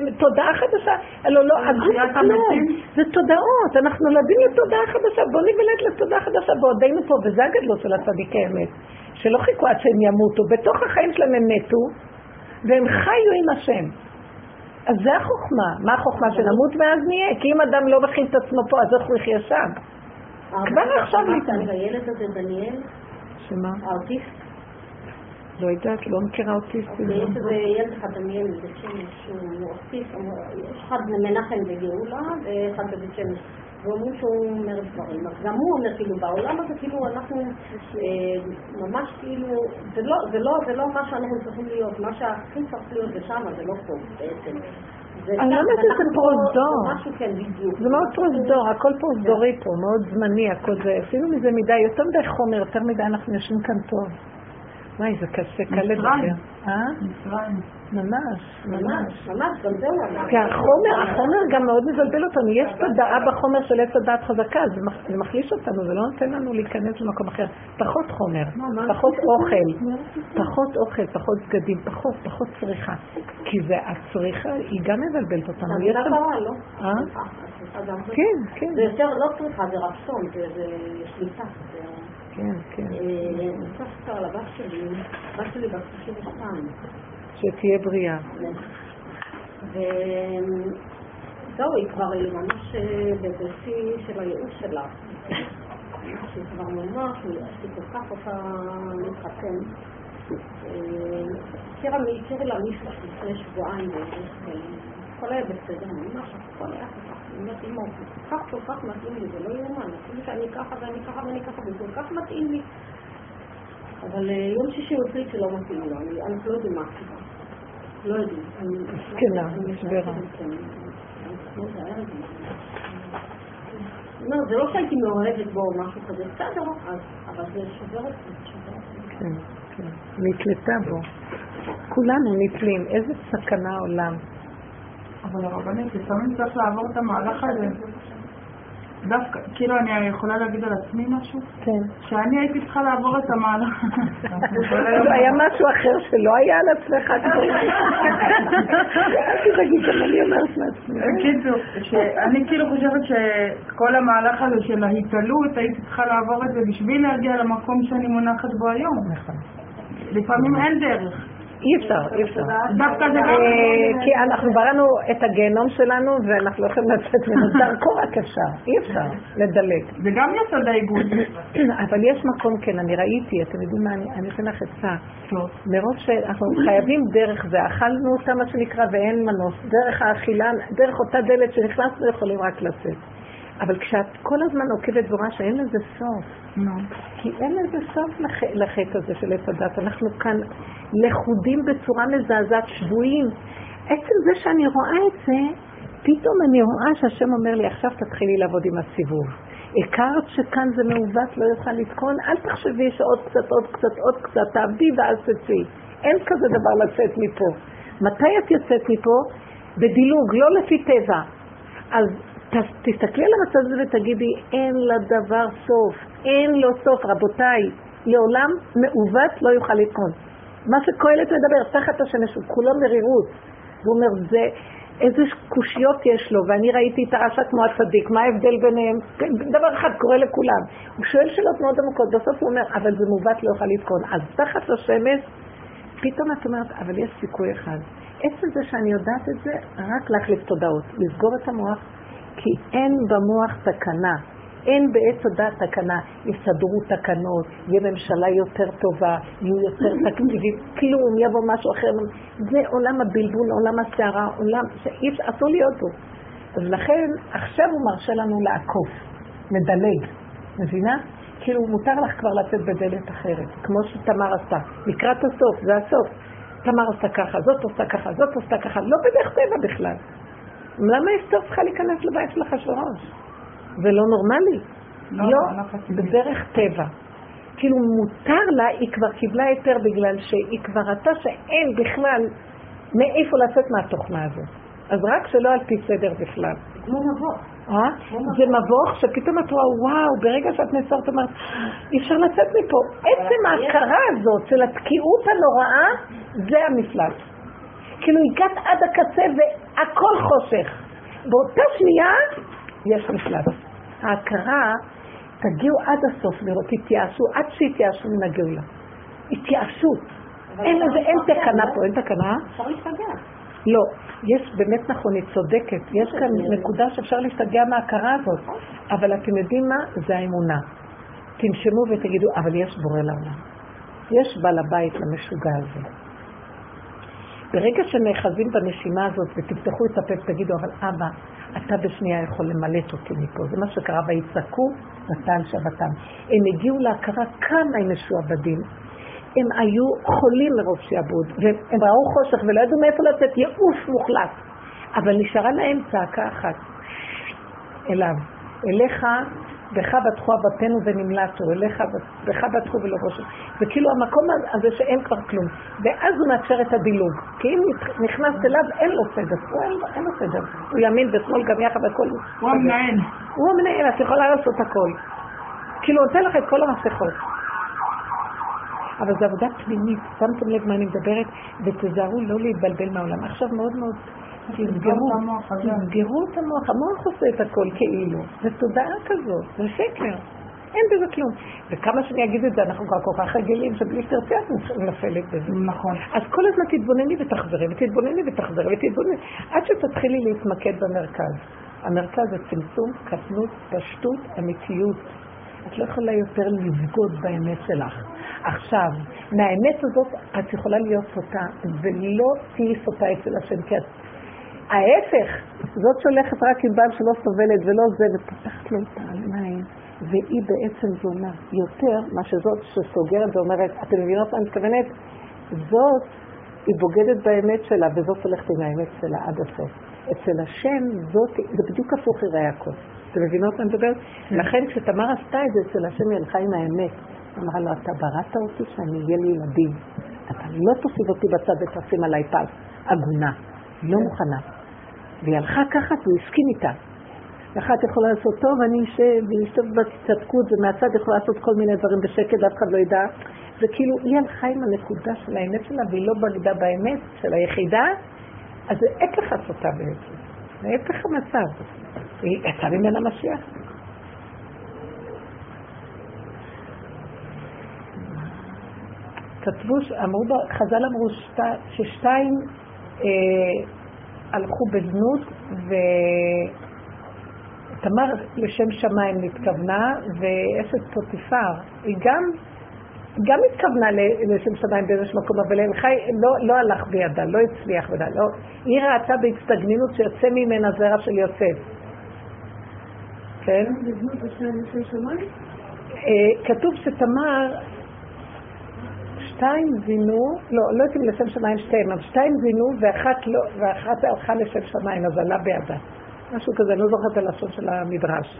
לתודעה חדשה. הלוא לא, הגוף תחיית כלום? זה תודעות, אנחנו נולדים לתודעה חדשה, בואו ניוולד לתודעה חדשה בעודנו פה, וזה הגדלות של הצדיקי אמת, שלא חיכו עד שהם ימותו, בתוך החיים שלהם הם מתו, והם חיו עם השם. אז זה החוכמה, מה החוכמה שנמות ואז נהיה? כי אם אדם לא מכין את עצמו פה, אז איך הוא יחיה שם? כבר עכשיו. על הילד הזה, דניאל, שמה? האוטיסט, לא יודעת, לא מכירה אוטיסטים. ויש איזה ילד אחד, דניאל בבית שמש, שהוא אוטיסט, יש אחד מנחם בגאולה ואחד בבית שמש. ואומרים שהוא אומר דברים, אז גם הוא אומר כאילו בעולם הזה כאילו אנחנו אה, ממש כאילו, זה לא, זה לא, זה לא מה שאנחנו צריכים להיות, מה שהכי צריך להיות זה שם, זה לא פה בעצם. אני לא יודעת איזה פרוזדור. זה כן מאוד פרוזדור, הכל פרוזדורי פה, מאוד זמני, הכל זה, עשינו מזה מדי, יותר מדי חומר, יותר מדי אנחנו יושבים כאן טוב. וואי, זה קשה, קל. לדבר. אה? מצרים. ממש, ממש. ממש, גם זה הוא אמר. כי החומר, החומר גם מאוד מבלבל אותנו. יש תודעה בחומר של עץ הדעת חזקה, זה מח- זה מחליש אותנו, זה לא נותן לנו להיכנס למקום אחר. פחות חומר, פחות אוכל, פחות אוכל, פחות בגדים, פחות, פחות צריכה. כי זה הצריכה, היא גם מבלבלת אותנו. יש המילה שם- קרה, לא? אה? זה. כן, כן, זה יותר לא צריכה, זה רצון, זה זה שליטה. זה- כן, כן. אה, אני רוצה לספר על הבת שלי, הבת שלי בת 32. שתהיה בריאה. וזהו, היא כבר ממש אה, בשיא של הייאוש שלה. ממש היא כבר ממש, היא כל כך רוצה להתחתן. הכירה הכירה לה מישהו לפני שבועיים, אה, הכל היה בסדר, ממש הכל היה כל כך, אמא, הוא כל כך כל כך מתאים לי, זה לא יאומן, אפילו שאני ככה ואני ככה ואני ככה, וזה כל כך מתאים לי. אבל אה, יום שישי הוא החליט שלא מתאים לו, אני- לא יודעים מה הסיבה. לא. כן, לא יודע, הערב. לא, זה לא שהייתי מאוהבת בו או משהו כזה, בסדר, אבל זה שובר אותי, זה שובר אותי. כן, כן. נתלתה בו. כולנו נתלים. איזה סכנה העולם. אבל הרבנית, לפעמים צריך לעבור את המהלך הזה. דווקא, כאילו אני יכולה להגיד על עצמי משהו? כן. שאני הייתי צריכה לעבור את המהלך. <laughs> היה משהו אחר שלא היה על עצמך. אל תדאגי, גם אני אומרת לעצמי. בקיצור, שאני כאילו חושבת שכל המהלך הזה של ההתעלות, הייתי צריכה לעבור את זה בשביל להגיע למקום שאני מונחת בו היום. נכון. לפעמים אין דרך. אי אפשר, אי אפשר. דווקא זה גם... אה, כי אנחנו בראנו את הגיהנום שלנו ואנחנו לא יכולים לצאת ממנו. <laughs> דרכו רק אפשר, אי אפשר לדלג. זה גם יסוד האיגוד. <coughs> אבל יש מקום, כן, אני ראיתי, אתם יודעים מה, אני- אתן לך עצה. מרוב שאנחנו חייבים דרך זה, אכלנו אותה מה שנקרא ואין מנוס, דרך האכילה, דרך אותה דלת שנכנסנו יכולים רק לצאת. אבל כשאת כל הזמן עוקבת ורואה שאין לזה סוף, נו. כי אין לזה סוף לח... לחטא הזה של עץ הדת. אנחנו כאן לכודים בצורה מזעזעת, שבויים. עצם זה שאני רואה את זה, פתאום אני רואה שהשם אומר לי, עכשיו תתחילי לעבוד עם הסיבוב. הכרת שכאן זה מעוות, לא יוכל לתקון? אל תחשבי שעוד קצת, עוד קצת, עוד קצת, תעבדי ואז תצאי. אין כזה דבר לצאת מפה. מתי את יוצאת מפה? בדילוג, לא לפי טבע. אז תסתכלי על המצב הזה ותגידי, אין לדבר סוף, אין לו סוף, רבותיי, לעולם מעוות לא יוכל לתקון. מה שקהלת מדבר, תחת השמש, הוא כולו מרירות. הוא אומר, זה, איזה קושיות יש לו, ואני ראיתי את הרשע כמו הצדיק, מה ההבדל ביניהם? כן, דבר אחד קורה לכולם. הוא שואל שאלות מאוד עמוקות, בסוף הוא אומר, אבל זה מעוות לא יוכל לתקון. אז תחת השמש, פתאום את אומרת, אבל יש סיכוי אחד. עצם זה שאני יודעת את זה, רק להחליף תודעות, לסגור את המוח, כי אין במוח תקנה. אין בעץ הדת תקנה, יסדרו תקנות, יהיה ממשלה יותר טובה, יהיו יותר תקציבים, <laughs> כלום, יבוא משהו אחר. זה עולם הבלבול, עולם הסערה, עולם שאי אפשר, אסור להיות בו. אז לכן, עכשיו הוא מרשה לנו לעקוף, מדלג, מבינה? כאילו מותר לך כבר לצאת בדלת אחרת, כמו שתמר עשתה. לקראת הסוף, זה הסוף. תמר עשתה ככה, זאת עושה ככה, זאת עושה ככה, לא בדרך טבע בכלל. למה אסתר צריכה להיכנס לבית של אחשוורוש? זה לא נורמלי. לא, לא, לא חסידית. בדרך טבע. כאילו מותר לה, היא כבר קיבלה היתר בגלל שהיא כבר ראתה שאין בכלל מאיפה לצאת מהתוכנה הזאת. אז רק שלא על פי סדר בכלל. כמו מבוא. אה? זה מבוך שפתאום את רואה, וואו, ברגע שאת נעצרת, אומרת, אי אפשר לצאת מפה. עצם ההכרה הזאת של התקיעות הנוראה, זה המפלט. כאילו הגעת עד הקצה והכל חושך. באותה שנייה יש מפלט. ההכרה, תגיעו עד הסוף לראות, תתייאשו, עד שיתייאשו מן הגאולה. התייאשות. אין לזה, אין תקנה פה, אין תקנה. אפשר להשתגע. לא, יש, באמת נכון, היא צודקת. יש כאן נקודה שאפשר להשתגע מההכרה הזאת. אבל אתם יודעים מה? זה האמונה. תנשמו ותגידו, אבל יש בורא לעולם. יש בעל הבית למשוגע הזה. ברגע שנאחזים בנשימה הזאת ותפתחו את הפה ותגידו, אבל אבא, אתה בשנייה יכול למלט אותי מפה. זה מה שקרה, ויצעקו נתן שבתם. הם הגיעו להכרה כמה הם משועבדים. הם היו חולים מרוב שעבוד, והם ראו חושך ולא ידעו מאיפה לצאת, ייאוש מוחלט. אבל נשארה להם צעקה אחת, אליו, אליך בך בטחו אבתינו ונמלטו, אליך בך בטחו ולא ראשו. זה כאילו המקום הזה שאין כבר כלום. ואז הוא מאפשר את הדילוג. כי אם נכנסת אליו, אין לו סדר. הוא אין, אין לו סדר. הוא ימין ושמאל גם יחד הכל. הוא המנהל. הוא המנהל, את יכולה לעשות הכל. כאילו, נותן לך את כל המפתחות. אבל זו עבודה פנימית, שמתם לב מה אני מדברת, ותזהרו לא להתבלבל מהעולם. עכשיו מאוד מאוד תסגרו, את המוח, המוח עושה את הכל כאילו, זה תודעה כזאת, זה שקר, אין בזה כלום. וכמה שאני אגיד את זה, אנחנו כבר כל כך רגילים שבלי שתרצי את נופלת בזה. נכון. אז כל הזמן תתבונני ותחזרי, ותתבונני ותחזרי, ותתבונני, עד שתתחילי להתמקד במרכז. המרכז זה צמצום, קטנות, פשטות, אמיתיות. את לא יכולה יותר לבגוד באמת שלך. עכשיו, מהאמת הזאת את יכולה להיות סוטה, ולא תהיי סוטה אצל השם, כי את... ההפך, זאת שהולכת רק עם בעל שלא סובלת ולא זה, ופותחת לו את העיניים, והיא בעצם זונה יותר מה שזאת שסוגרת ואומרת, אתם מבינות מה אני מתכוונת? זאת, היא בוגדת באמת שלה, וזאת הולכת עם האמת שלה עד הסוף. אצל השם זאת, זה בדיוק הפוך יראה הכל. אתם מבינות מה אני מדברת? לכן כשתמר עשתה את זה אצל השם היא הלכה עם האמת. אמרה לו, אתה בראת אותי שאני אהיה לי ילדים. אתה לא תוסיף אותי בצד ותשים עליי פס. עגונה. לא מוכנה. והיא הלכה ככה והוא הסכים איתה. ואחת יכולה לעשות טוב, אני אשב, והיא ישב בצדקות, ומהצד יכולה לעשות כל מיני דברים בשקט, אף אחד לא ידע. זה כאילו, היא הלכה עם הנקודה של האמת שלה, והיא לא בגדה באמת של היחידה, אז זה הפך הסוטה בעצם. זה הפך המצב. היא יצאה ממנה משיח. כתבו, אמרו, חז"ל אמרו שת, ששתיים אה, הלכו בזנות ותמר לשם שמיים התכוונה ואשת פוטיפר. היא גם, גם התכוונה לשם שמיים באיזשהו מקום אבל אין חי לא, לא הלך בידה, לא הצליח בידה, לא, היא ראתה בהצטגנינות שיוצא ממנה זרע של יוסף. כן? אה, כתוב שתמר שתיים זינו, לא, לא יודעת אם לשם שמיים שתיים, אבל שתיים זינו ואחת, לא, ואחת הלכה לשם שמיים, אז עלה בידה. משהו כזה, אני לא זוכרת את הלשון של המדרש.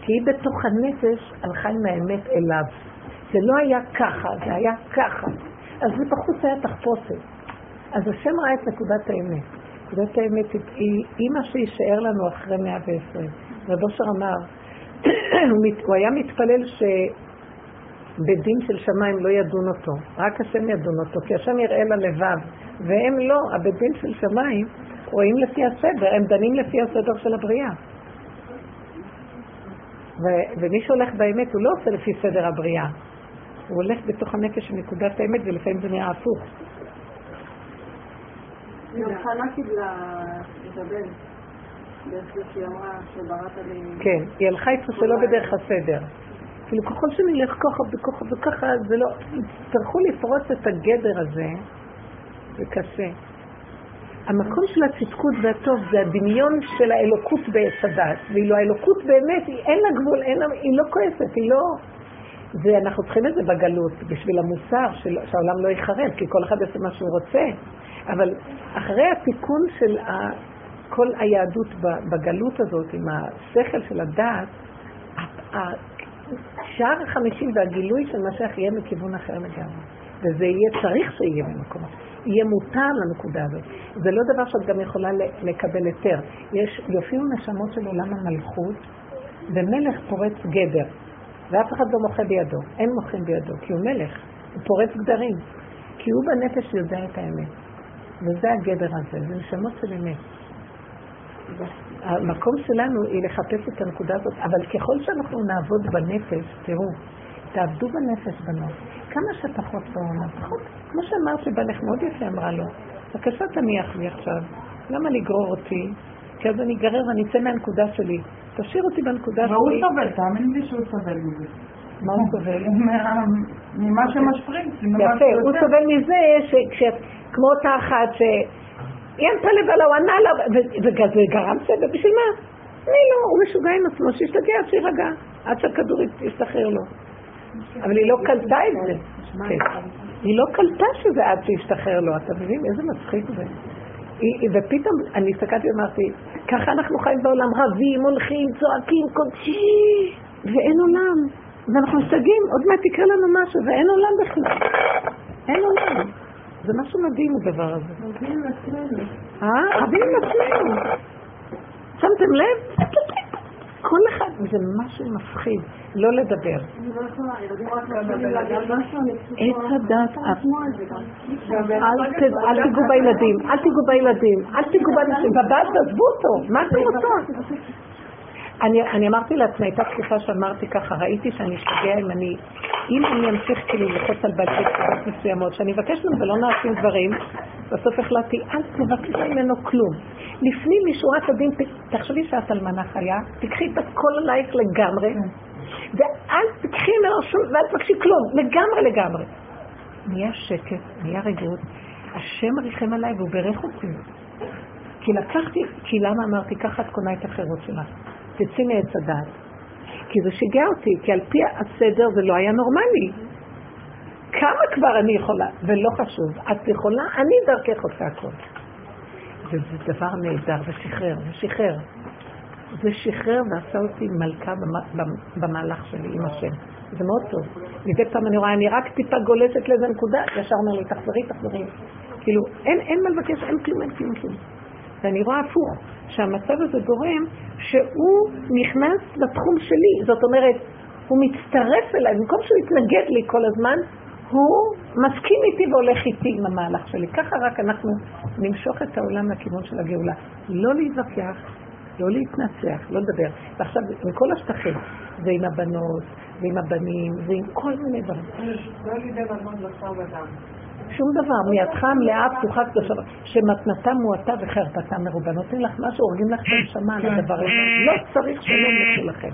כי היא בתוך הנפש הלכה עם האמת אליו. זה לא היה ככה, זה היה ככה. אז זה בחוץ היה תחפושת. אז השם ראה את נקודת האמת. נקודת האמת היא, היא מה שיישאר לנו אחרי מאה ועשרים. רב אושר אמר, <coughs> הוא היה מתפלל ש... בדין של שמיים לא ידון אותו, רק השם ידון אותו, כי השם יראה ללבב, והם לא, הבית דין של שמיים רואים לפי הסדר, הם דנים לפי הסדר של הבריאה. ו- ומי שהולך באמת הוא לא עושה לפי סדר הבריאה, הוא הולך בתוך הנפש של נקודת האמת ולפעמים זה נראה הפוך. כן, היא הלכה איתו שלא בדרך הסדר. כאילו ככל שנלך ככה וככה וככה, זה לא... יצטרכו לפרוץ את הגדר הזה, זה קשה. המקום של הצדקות והטוב זה הדמיון של האלוקות בעץ הדת, ואילו האלוקות באמת, היא אין לה גבול, אין לה, היא לא כועסת, היא לא... ואנחנו צריכים את זה בגלות, בשביל המוסר, של, שהעולם לא ייחרב, כי כל אחד יעשה מה שהוא רוצה. אבל אחרי התיקון של ה, כל היהדות בגלות הזאת, עם השכל של הדעת, שער החמישים והגילוי של משיח יהיה מכיוון אחר לגמרי. וזה יהיה צריך שיהיה ממקום אחר. יהיה מותר לנקודה הזאת. זה לא דבר שאת גם יכולה לקבל היתר. יש, יופיעו נשמות של עולם המלכות, ומלך פורץ גדר, ואף אחד לא מוחה בידו. אין מוחים בידו, כי הוא מלך, הוא פורץ גדרים. כי הוא בנפש יודע את האמת. וזה הגדר הזה, זה נשמות של אמת. המקום שלנו היא לחפש את הנקודה הזאת, אבל ככל שאנחנו נעבוד בנפש, תראו, תעבדו בנפש בנות, כמה שפחות בעולם, פחות, כמו שאמרת שבנך מאוד יפה אמרה לו, בבקשה תניח לי עכשיו, למה לגרור אותי? כי אז אני אגרר ואני אצא מהנקודה שלי. תשאיר אותי בנקודה שלי. והוא סובל, תאמין לי שהוא סובל מזה. מה הוא סובל? <laughs> ממה שמשפריץ. יפה, הוא סובל מזה שכשאת, כמו אותה אחת ש... היא ענתה לבעלה, הוא ענה לה, וזה גרם סבל, בשביל מה? אני לא, הוא משוגע עם עצמו, שישתגע שיירגע, עד שהכדור יסתחרר לו. אבל היא לא קלטה את זה. כן. היא לא קלטה שזה עד שישתחרר לו, אתה מבין? איזה מצחיק זה. ופתאום אני הסתכלתי ואמרתי, ככה אנחנו חיים בעולם, רבים, הולכים, צועקים, קודשי. ואין עולם, ואנחנו משתגעים, עוד מעט יקרה לנו משהו, ואין עולם בכלל. אין עולם. זה משהו מדהים הדבר הזה. רבים עם עצמנו. אה? רבים עם עצמנו. שמתם לב? כל אחד, זה משהו מפחיד, לא לדבר. עץ הדת, אל ת- אל תיגעו בילדים, אל תיגעו בילדים, אל תיגעו באנשים, בבית תעזבו אותו, מה אתם רוצות? אני, אני אמרתי לעצמי, הייתה תקופה שאמרתי ככה, ראיתי שאני אשתגע אם אני, אם אני אמשיך כאילו ללחוץ על בעלי תקופות מסוימות, שאני אבקש ממנו ולא נעשים דברים, בסוף החלטתי, אל תבקשי ממנו כלום. לפנים משורת הדין, תחשבי שאת אלמנה חיה, תקחי את הכל עלייך לגמרי, ואל תקחי ממנו שום, ואל תבקשי כלום, לגמרי לגמרי. נהיה שקט, נהיה רגעות, השם ריחם עליי והוא בירך אותי. כי לקחתי, כי למה אמרתי, ככה את קונה את החירות שלך. תצאי מעץ הדעת. כי זה שיגע אותי, כי על פי הסדר זה לא היה נורמלי. כמה כבר אני יכולה, ולא חשוב, את יכולה, אני דרכך עושה הכל. וזה דבר נהדר, זה שחרר, זה שחרר. זה שחרר ועשה אותי מלכה במ- במ- במהלך שלי עם השם. זה מאוד טוב. מדי פעם אני רואה, אני רק טיפה גולשת לאיזה נקודה, ישר אומר לי, תחזרי, תחזרי. כאילו, אין, אין מה לבקש, אין כלום, אין כלום, כלום. ואני רואה הפוך, שהמצב הזה גורם שהוא נכנס לתחום שלי. זאת אומרת, הוא מצטרף אליי, במקום שהוא יתנגד לי כל הזמן, הוא מסכים איתי והולך איתי עם המהלך שלי. ככה רק אנחנו נמשוך את העולם לכיוון של הגאולה. לא להתווכח, לא להתנצח, לא לדבר. ועכשיו, עם כל השטחים, זה עם הבנות, ועם הבנים, ועם כל מיני דברים. שום דבר, מידך המלאה פתוחה קדושה, שמתנתה מועטה וחרפתה מרובה. נותנים לך משהו, הורגים לך את הנשמה על הדבר הזה. לא צריך שלום יקחו לכם.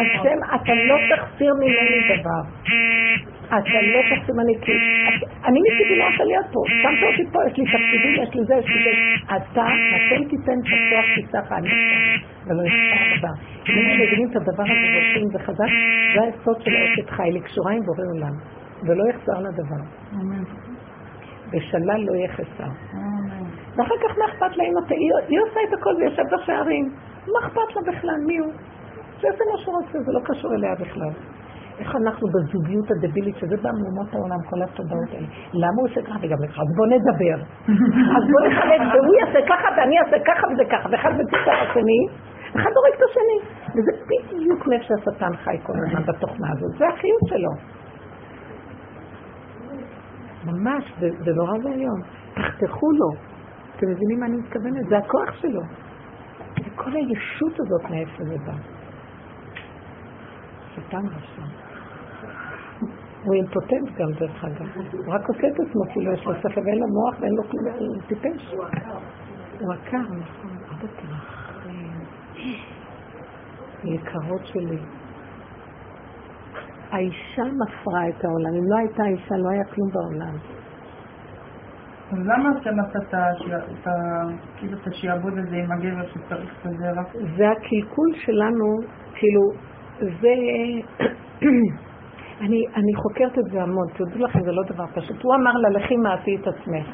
השם, אתה לא תחסיר ממני דבר. אתה לא תחסיר ממני כי... אני מצידי לא רוצה להיות פה. שמת אותי פה, יש לי תפקידים, יש לי זה, יש לי זה. אתה, מתי תיתן פתוח תפתח אני ולא יפתח דבר. אם הם מבינים את הדבר הזה ועושים את זה חזק, זה היסוד של האשת חי, לקשורה עם בורא עולם. ולא יחזר לדבר. אמן. ושלל לא יהיה חסר. ואחר כך מה אכפת לה אם אתה... היא, עושה את הכל ויושב בשערים. מה אכפת לה בכלל? מי הוא? שיעשה מה שהוא רוצה, זה לא קשור אליה בכלל. איך אנחנו בזוגיות הדבילית, שזה בא מאומות העולם, כל התודעות האלה. למה הוא עושה ככה וגם ככה? אז בוא נדבר. <laughs> אז בוא נחלק, והוא יעשה ככה ואני אעשה ככה וזה ככה, ואחד מציץ על השני, אחד הורג את השני. וזה בדיוק מאיפה שהשטן חי כל הזמן בתוכנה הזאת. זה החיות שלו. ממש, זה, נורא ואיום. תחתכו לו. אתם מבינים מה אני מתכוונת? זה הכוח שלו. כל הישות הזאת מאיפה זה בא. שטן רשע. הוא אימפוטנט גם דרך אגב. הוא רק עושה את עצמו כאילו יש לו שכל ואין לו מוח ואין לו כלום, הוא טיפש. הוא עקר, נכון. אבא תרחם. יקרות שלי. האישה מפרה את העולם. אם לא הייתה אישה, לא היה כלום בעולם. למה אתה עשה את כאילו את השיעבוד הזה עם הגבר שצריך את הזרע? זה הקלקול שלנו, כאילו, זה... <clears throat> אני, אני חוקרת את זה המון, תדעו לכם, זה לא דבר פשוט. הוא אמר לה, לכי מעשי את עצמך.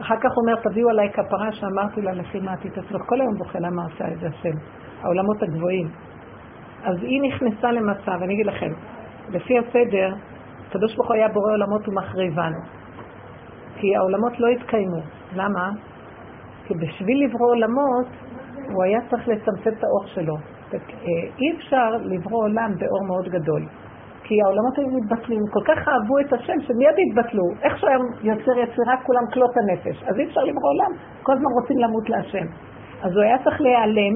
אחר כך הוא אומר, תביאו עליי כפרה שאמרתי לה, לכי מעשי את עצמך. כל היום בוכה למה עושה את זה השם. העולמות הגבוהים. אז היא נכנסה למצב, אני אגיד לכם, לפי הסדר, הקדוש ברוך הוא היה בורא עולמות ומחריבן. כי העולמות לא התקיימו. למה? כי בשביל לברוא עולמות, הוא היה צריך לצמצם את האור שלו. אה, אי אפשר לברוא עולם באור מאוד גדול. כי העולמות היו מתבטלים, כל כך אהבו את השם שמיד התבטלו. איך שהוא היה יוצר יצירה, כולם כלות הנפש. אז אי אפשר לברוא עולם, כל הזמן רוצים למות להשם. אז הוא היה צריך להיעלם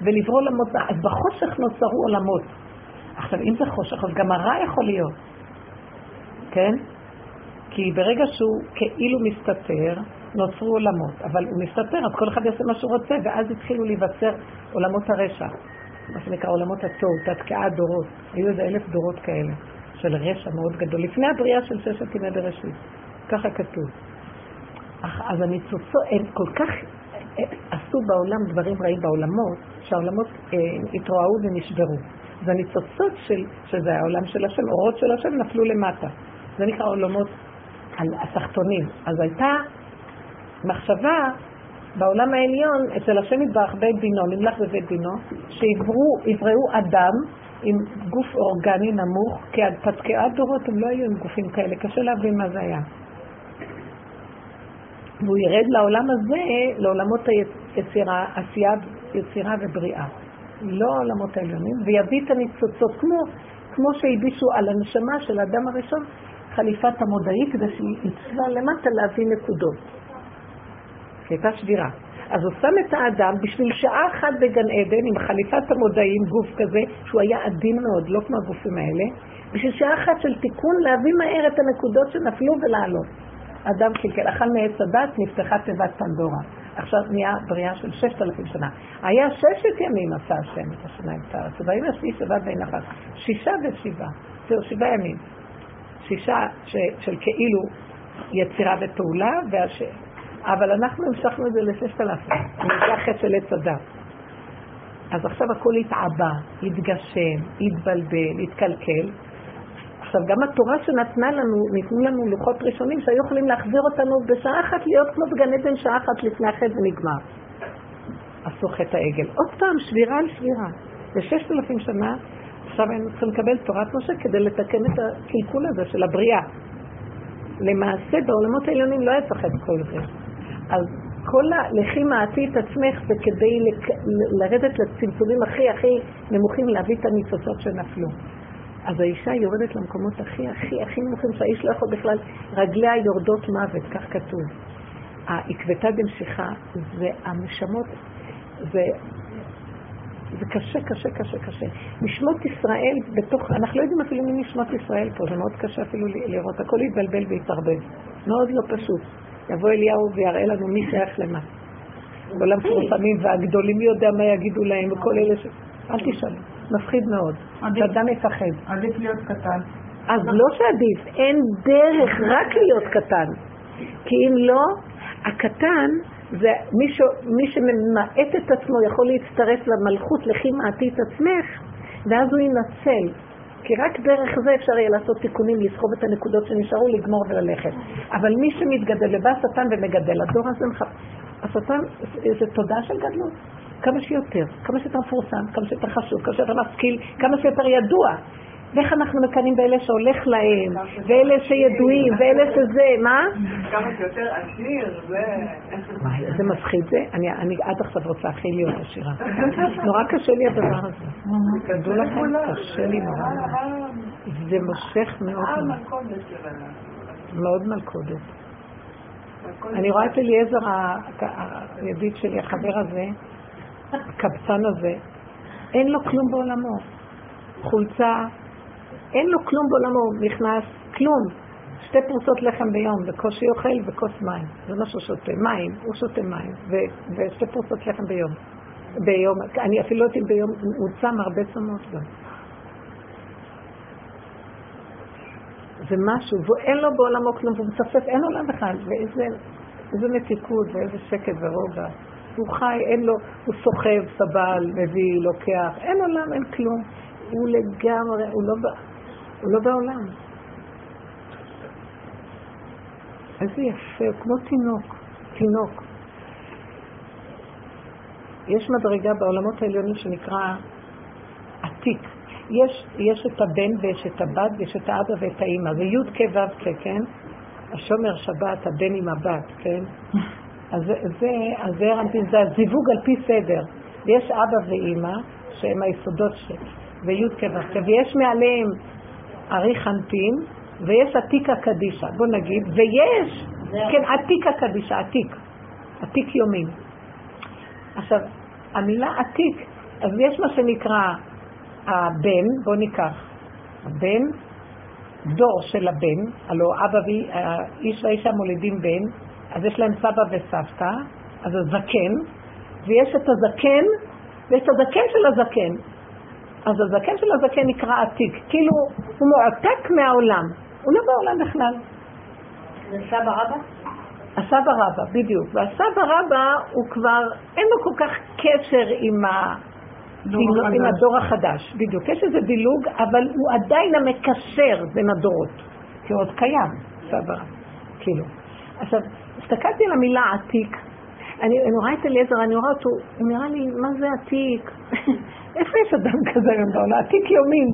ולברוא עולמות, אז בחושך נוצרו עולמות. עכשיו, אם זה חושך, אז גם הרע יכול להיות, כן? כי ברגע שהוא כאילו מסתתר, נוצרו עולמות, אבל הוא מסתתר, אז כל אחד יעשה מה שהוא רוצה, ואז התחילו להיווצר עולמות הרשע, מה שנקרא עולמות התוהו, תתקעה דורות, היו איזה אלף דורות כאלה, של רשע מאוד גדול, לפני הבריאה של ששת ימי בראשית, ככה כתוב. אך, אז הניצוצות, הם כל כך עשו בעולם דברים רעים בעולמות, שהעולמות אה, התרועעו ונשברו. אז הניצוצות של, שזה העולם של השם, אורות של השם, נפלו למטה. זה נקרא עולמות על התחתונים. אז הייתה מחשבה בעולם העליון, אצל השם יתברך בית דינו, נמלך בבית דינו, שיבראו אדם עם גוף אורגני נמוך, כי עד פתקי הדורות הם לא היו עם גופים כאלה, קשה להבין מה זה היה. והוא ירד לעולם הזה, לעולמות היצירה, עשייה, יצירה ובריאה. לא העולמות העליונים, ויביא את הניצוצות, כמו, כמו שהלבישו על הנשמה של האדם הראשון, חליפת המודעי, כדי שהיא יצלה למטה להביא נקודות. הייתה שבירה. אז הוא שם את האדם בשביל שעה אחת בגן עדן עם חליפת המודעים, גוף כזה, שהוא היה עדין מאוד, לא כמו הגופים האלה, בשביל שעה אחת של תיקון להביא מהר את הנקודות שנפלו ולעלות. אדם קלקל, אכל מעץ הדת, נפתחה תיבת פנדורה. עכשיו נהיה בריאה של ששת אלפים שנה. היה ששת ימים עשה השם את השמיים את הארץ, ובאים השביעי שבת בין אחת. שישה ושבעה, זהו שבעה ימים. שישה ש, של כאילו יצירה ופעולה, והש... אבל אנחנו המשכנו את זה לששת אלפים. זה החטא של עץ הדת. אז עכשיו הכל התעבה, התגשם, התבלבל, התקלקל, עכשיו, גם התורה שנתנה לנו, ניתנו לנו לוחות ראשונים שהיו יכולים להחזיר אותנו בשעה אחת להיות כמו בגן עדן שעה אחת לפני החטא ונגמר. עשו חטא העגל. עוד פעם, שבירה על שבירה. וששת אלפים שנה, עכשיו היינו צריכים לקבל תורת משה כדי לתקן את הקלקול הזה של הבריאה. למעשה, בעולמות העליונים לא היה צריך את כל זה. אז כל הלכי מעטי את עצמך זה כדי לרדת לצמצומים הכי הכי נמוכים להביא את הניצוצות שנפלו. אז האישה יורדת למקומות הכי הכי הכי נמוכים שהאיש לא יכול בכלל, רגליה יורדות מוות, כך כתוב. העקבתא דמשיכה זה המשמות, זה, זה קשה, קשה, קשה, קשה. נשמות ישראל בתוך, אנחנו לא יודעים אפילו מי נשמות ישראל פה, זה מאוד קשה אפילו לראות, הכל יתבלבל ויתערבב. מאוד לא פשוט. יבוא אליהו ויראה לנו מי שייך למה. כל המפורסמים והגדולים, מי יודע מה יגידו להם, וכל אלה ש... אל תשאלו. מפחיד מאוד. שאדם מפחד. עדיף להיות קטן. אז לא שעדיף, אין דרך רק להיות קטן. כי אם לא, הקטן זה מי, ש... מי שממעט את עצמו יכול להצטרף למלכות לכי מעטי את עצמך, ואז הוא ינצל. כי רק דרך זה אפשר יהיה לעשות תיקונים, לסחוב את הנקודות שנשארו, לגמור וללכת. אבל מי שמתגדל, לבא השטן ומגדל, הדור הזה מחפש. השטן זה תודעה של גדלות. כמה שיותר, כמה שיותר מפורסם, כמה שיותר חשוב, כמה שיותר משכיל, כמה שיותר ידוע. ואיך אנחנו מקנאים באלה שהולך להם, ואלה שידועים, ואלה שזה, מה? כמה שיותר עשיר, זה... איזה מפחיד זה. אני עד עכשיו רוצה הכי להיות עשירה. נורא קשה לי הדבר הזה. תדעו לכם, קשה לי נורא. זה מושך מאוד. מאוד מלכודת. אני רואה את אליעזר, הידיד שלי, החבר הזה, הקבצן הזה, אין לו כלום בעולמו. חולצה, אין לו כלום בעולמו, נכנס, כלום. שתי פרוסות לחם ביום, בקושי אוכל וכוס מים. זה מה שהוא שותה, מים, הוא שותה מים, ו- ושתי פרוסות לחם ביום. ביום, אני אפילו לא אם ביום, הוא צם הרבה צמות גם. זה משהו, ואין לו בעולמו כלום, והוא מצפצף, אין עולם בכלל, ואיזה מתיקות ואיזה שקט ורוגע. הוא חי, אין לו, הוא סוחב, סבל, מביא, לוקח, אין עולם, אין כלום. הוא לגמרי, הוא לא, הוא לא בעולם. איזה יפה, כמו תינוק, תינוק. יש מדרגה בעולמות העליונים שנקרא עתיק. יש, יש את הבן ויש את הבת ויש את האבא ואת האימא, זה י' כ' ו' כ', כן? השומר שבת, הבן עם הבת, כן? אז זה, אז זה הרמפין, זה הזיווג על פי סדר. יש אבא ואימא, שהם היסודות ש... וי' כו' ויש מעליהם ארי חנפין, ויש עתיקה קדישה, בוא נגיד, ויש, כן, עתיקה קדישה, עתיק, עתיק יומין. עכשיו, המילה עתיק, אז יש מה שנקרא הבן, בוא ניקח, הבן, דור של הבן, הלוא אבא ואיש והאישה מולידים בן, אז יש להם סבא וסבתא, אז הזקן, ויש את הזקן, ויש את הזקן של הזקן. אז הזקן של הזקן נקרא עתיק, כאילו הוא מועתק מהעולם, הוא לא בעולם בכלל. זה סבא רבא? הסבא רבא, בדיוק. והסבא רבא הוא כבר, אין לו כל כך קשר עם, ה... עם, עם הדור החדש, בדיוק. יש איזה דילוג, אבל הוא עדיין המקשר בין הדורות, כי הוא עוד קיים, סבא רבא, כאילו. עכשיו, הסתכלתי על המילה עתיק, אני אני רואה את אליעזר, אני רואה אותו, הוא נראה לי, מה זה עתיק? <laughs> איפה יש אדם כזה היום בעולם? עתיק יומין.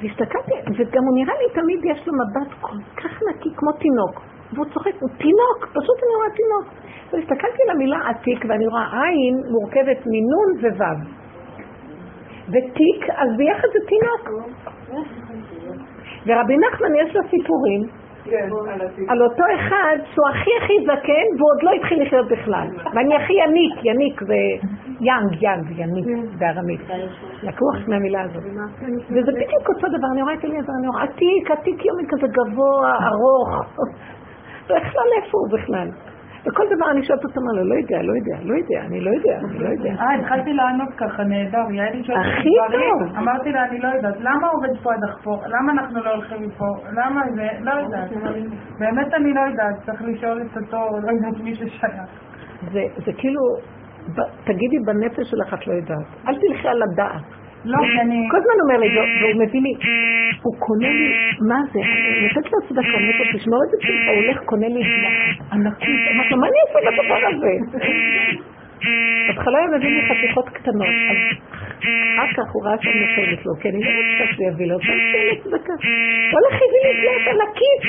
והסתכלתי, וגם הוא נראה לי תמיד יש לו מבט כל כך נקי כמו תינוק. והוא צוחק, הוא תינוק, פשוט אני רואה תינוק. והסתכלתי על המילה עתיק ואני רואה עין מורכבת מנון ווו. ותיק, אז ביחד זה תינוק. ורבי נחמן יש לו סיפורים כן, על התיק. על אותו אחד שהוא הכי הכי זקן והוא עוד לא התחיל לחיות בכלל. ואני הכי יניק, יניק זה יאנג, יאנג, יניק בארמית. לקוח מהמילה הזאת. וזה בדיוק אותו דבר, אני רואה את אליעזר, אני רואה עתיק, עתיק יומי כזה גבוה, ארוך. <laughs> בכלל איפה הוא בכלל? וכל דבר אני שואלת אותו, מה, לא יודע, לא יודע, לא יודע, אני לא יודע, אני לא יודע. אה, התחלתי לענות ככה, נהדר. יעלי שואלת אותי הכי דברים. טוב. אמרתי לה, אני לא יודעת. למה עובד פה הדחפור? למה אנחנו לא הולכים מפה? למה זה? לא יודעת. באמת אני לא יודעת. צריך לשאול את אותו, לא יודעת מי ששייך. זה, זה כאילו, תגידי בנפש שלך את לא יודעת. אל תלכי על הדעת. לא, אני... כל הזמן אומר לי, והוא- והוא מביא לי, הוא קונה לי, מה זה? אני נותנת לו צדקה, אני אומרת לו, תשמעו את זה שלך, הוא הולך, קונה לי ענקית. אמרתי לו, מה אני אעשה בדבר הזה? בהתחלה הוא מביא לי חתיכות קטנות, אחר כך הוא ראה שאני נותנת לו, כי אני לא רוצה שהוא יביא לו, אני אתן לו צדקה. הולך הביא לי דלת ענקית.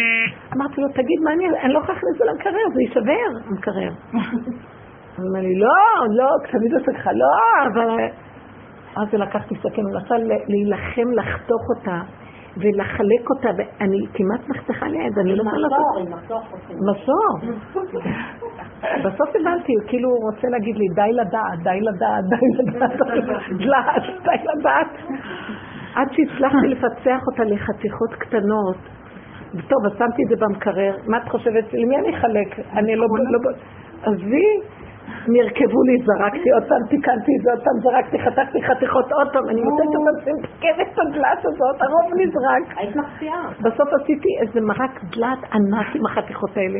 אמרתי לו, תגיד, מה אני, אני לא יכולה להכניס את זה למקרר, זה יישבר, המקרר. <laughs> הוא אומר לי, לא, לא, תמיד עושה לך, לא, אבל... אז לקחתי סכין, הוא ל- להילחם, לחתוך אותה ולחלק אותה, ואני כמעט נחתכה ליד, אני לא יכולה לעשות... חוסן. מסור. בסוף הבנתי, הוא כאילו רוצה להגיד לי, די לדעת, די לדעת, די לדעת, די לדעת. עד שהצלחתי לפצח אותה לחתיכות קטנות. טוב, אז שמתי את זה במקרר, מה את חושבת? למי אני אחלק? אני לא... לא נרכבו לי, זרקתי עוד פעם, תיקנתי את זה עוד פעם, זרקתי, חתכתי חתיכות עוד פעם, אני נותנת אותם, מתקנת את הדלת הזאת, הרוב נזרק. היית מחטיאה. בסוף עשיתי איזה מרק דלת ענק עם החתיכות האלה,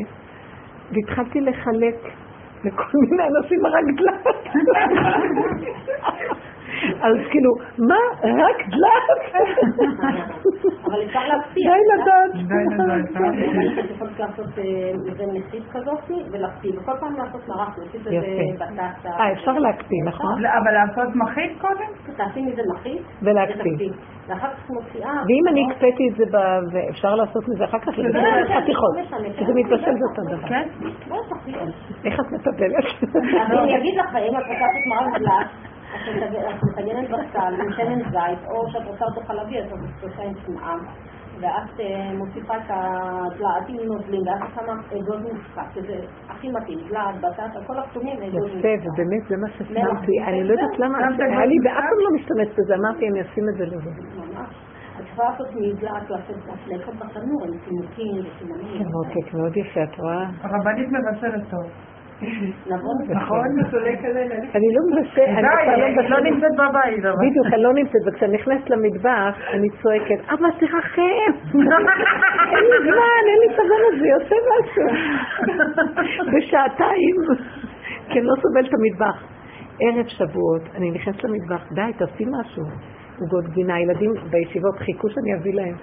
והתחלתי לחלק לכל מיני אנשים מרק דלת. <laughs> אז כאילו, מה? רק דלת? אבל אפשר להפתיע. די לדעת. די לדעת, אה? את יכולת לעשות אה, מזה נסית כזאת ולהקפיא, וכל פעם לעשות מרק, נסית זה. בטטה. אה, אפשר להקפיא, נכון? לא, אבל לעשות מחית קודם? תעשי מזה מחית. ולהקפיא. ותקפיא. ואחר כך מוציאה. ואם אני הקפאתי את זה, ב- ואפשר לעשות מזה אחר כך, זה חתיכות. כשזה מתבשל זה אותו דבר. כן. יש. איך את מטפלת? אני אגיד לך, אם את רוצה לעשות מרק דלת, אז את מטג- את מטגנת בצל עם שמן זית, או שאת רוצה אותו חלבי, אז את עושה עם צמאה. ואת אה, מוסיפה את הדלעת עם נוזלים, ואז את שמה אגוז מוסקת, שזה הכי מתאים, דלעת, בטטה, כל הכתומים אגוז מוסקת. יפה, ובאמת זה מה ששמתי. אני לא יודעת למה, היה לי ואף פעם לא משתמשת בזה, אמרתי אני אשים את זה לזה. ממש. את יכולה לעשות מדלעת, לעשות לאכול בתנור עם צימוקים וסימנים. מותק, מאוד יפה, את רואה? הרבנית מבשלת טוב. נכון? נכון? אני לא מבשלת, אני לא לא. נמצאת בבית. בדיוק, אני לא נמצאת, וכשאני נכנסת למטבח, אני צועקת, אבא, תרחם! אין לי זמן, אין לי סבלנות, זה יוצא משהו. בשעתיים, כי אני לא סובלת את המטבח. ערב שבועות, אני נכנסת למטבח, די, תעשי משהו. עוגות גבינה, ילדים בישיבות חיכו שאני אביא להם.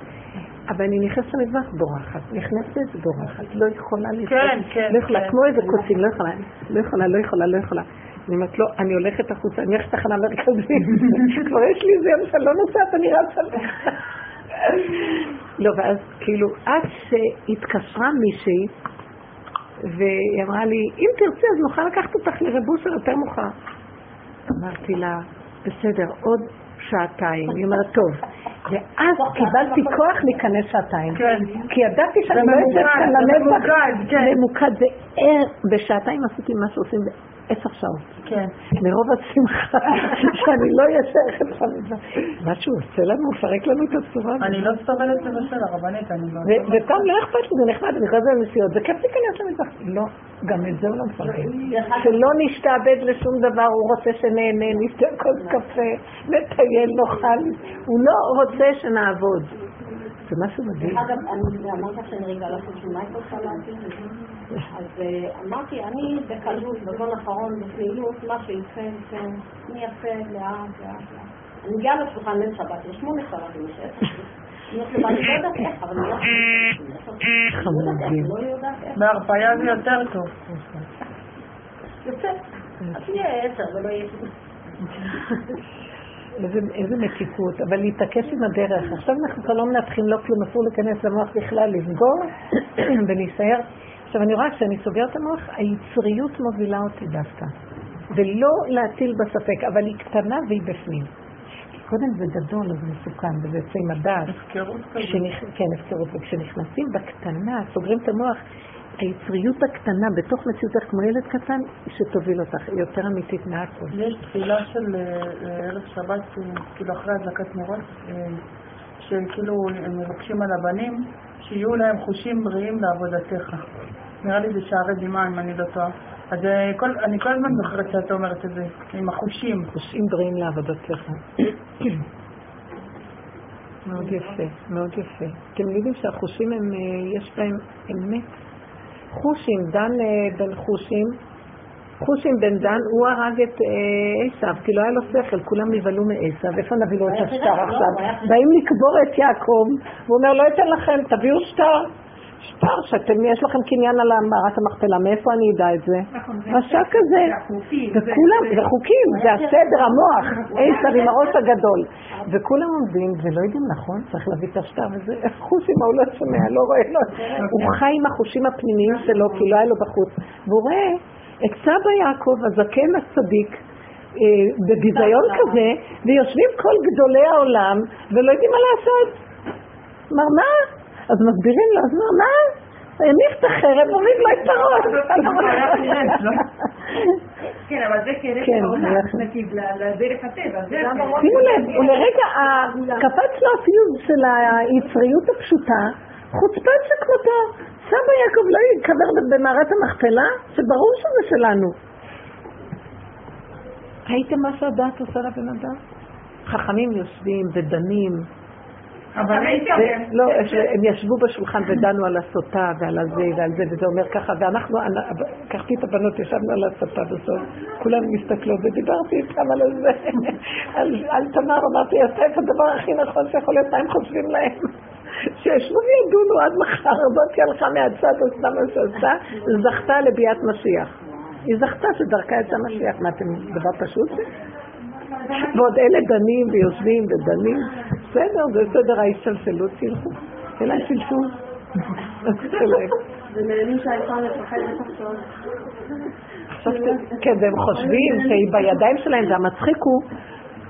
אבל אני נכנסת למטבח, בורחת. נכנסת, בורחת. לא יכולה לשחק. כן, כן, לא יכולה, כן. כמו איזה קוצים, לא יכולה, לא יכולה, לא יכולה, לא יכולה. אני אומרת, לא, אני הולכת החוצה, אני הולכת לתחנה מרכזית. <laughs> כבר יש לי איזה יום שאני לא נוסעת, אני רצה לך. <laughs> לא, ואז כאילו, עד שהתקשרה מישהי, והיא אמרה לי, אם תרצי אז נוכל לקחת אותך לרבושר יותר מאוחר. אמרתי לה, בסדר, עוד שעתיים. היא אומרת, טוב. ואז קיבלתי כוח להיכנס שעתיים. כן. כי ידעתי שאני לא כאן זה לנצח. ממוקד, כן. ממוקד. בשעתיים עשיתי מה שעושים בעשר שעות. כן. מרוב השמחה <laughs> שאני לא אהיה שייכת למזרח. מה שהוא עושה לנו, הוא מפרק לנו את הצורה. אני לא סובלת לבשל, הרבנית, אני לא... ופעם לא אכפת לי, זה נחמד, אני חוזרת לנסיעות, זה כיף להיכנס למזרח. לא, גם את זה הוא לא מפרק. שלא נשתעבד לשום דבר, הוא רוצה שנהנה, נשתה כוס קפה, נטייל, נאכל. הוא לא רוצה שנעבוד. זה משהו מדהים. דרך אגב, אני אמרת שאני רגע לעשות של מייקל סלטי, אז אה, אמרתי, אני בקלות, בזמן האחרון, בפעילות, מה שיפה, יפה, אני יפה, לאט, לאט, לאט. אני מגיעה לשולחן ליל שבת, יש שמונה סלטים, יש עשר. אני לא יודעת איך, אבל אני לא יודעת איך. חמודים. לא. בהרפאיה זה יותר טוב. יפה. אז יהיה עשר ולא יהיה כלום. איזה, איזה מתיקות, אבל להתעקש עם הדרך. עכשיו אנחנו כבר לא מנתחים לא כלום, אסור להיכנס למוח בכלל, לסגור <clears throat> ולהישאר. עכשיו אני רואה כשאני סוגרת את המוח, היצריות מובילה אותי דווקא. ולא להטיל בספק, אבל היא קטנה והיא בפנים. קודם זה גדול, אז מסוכן, וזה יוצא עם הדעת. הפקרות כזאת. כשנכ... כן, הפקרות. וכשנכנסים בקטנה, סוגרים את המוח, היצריות הקטנה בתוך מציאותך כמו ילד קטן, שתוביל אותך, היא יותר אמיתית מהכל. יש תפילה של אה, אה, ערב שבת, אה, כאילו אחרי הדלקת נרות, שכאילו מבקשים על הבנים, שיהיו להם חושים בריאים לעבודתך. נראה לי זה שערי דמעה, אם אני לא טועה. אז אה, כל, אני כל הזמן זוכרת שאת אומרת את זה, עם החושים. חושים בריאים לעבודתך. מאוד יפה, מאוד יפה. אתם יודעים שהחושים הם, אה, יש בהם אמת. חושים, דן אה, בן חושים, חושים בן דן, הוא הרג את אה, עשו, כי לא היה לו שכל, כולם נבהלו מעשו, איפה נביא לו את השטר עכשיו? באים לקבור את יעקב, והוא אומר, לא אתן לכם, תביאו שטר. שטר שאתם, יש לכם קניין על מערת המכפלה, מאיפה אני אדע את זה? רשע כזה. וכולם, זה חוקים, זה הסדר, המוח, עשו עם הראש הגדול. וכולם עומדים ולא יודעים נכון, צריך להביא את השטר הזה, איך חושים, הוא לא שומע, לא רואה, לא. הוא חי עם החושים הפנימיים שלו, כי לא היה לו בחוץ. והוא רואה את סבא יעקב, הזקן הצדיק, אה, בביזיון כזה, ויושבים כל גדולי העולם, ולא יודעים מה לעשות. אמר, מה? אז מסבירים לו, אז אמר, מה? הניף את החרב, הוריד לו את הראש. <laughs> כן, אבל זה כן, העולם. נתיב לדרך הטבע, שימו לב, הוא לרגע, ה- קפץ לו הפיוז של היצריות הפשוטה, חוצפן שכמותו. סבא יעקב לא ייקבר במערת המכפלה? שברור שזה שלנו. ראיתם מה שהדעת עושה לבן אדם? חכמים יושבים ודנים. אבל ראיתי, ו- לא, הם ישבו בשולחן ודנו על הסוטה ועל הזה ועל זה, וזה אומר ככה, ואנחנו, אנ- לקחתי את הבנות, ישבנו על הסוטה בסוף, כולם מסתכלות, ודיברתי איתם על זה, <laughs> על, על תמר, אמרתי, עשה את הדבר הכי נכון שיכול להיות, מה הם חושבים להם? שישבו וידונו עד מחר, זאתי הלכה מהצד, עשתה מה שעשתה, זכתה לביאת משיח. היא זכתה שדרכה יצא משיח, מה אתם, דבר פשוט זה? ועוד אלה דנים ויושבים ודנים. בסדר, זה סדר ההשתלשלות, תלכו. תהיה להם שלשול. <laughs> כן, והם חושבים שהיא בידיים שלהם, והמצחיק הוא,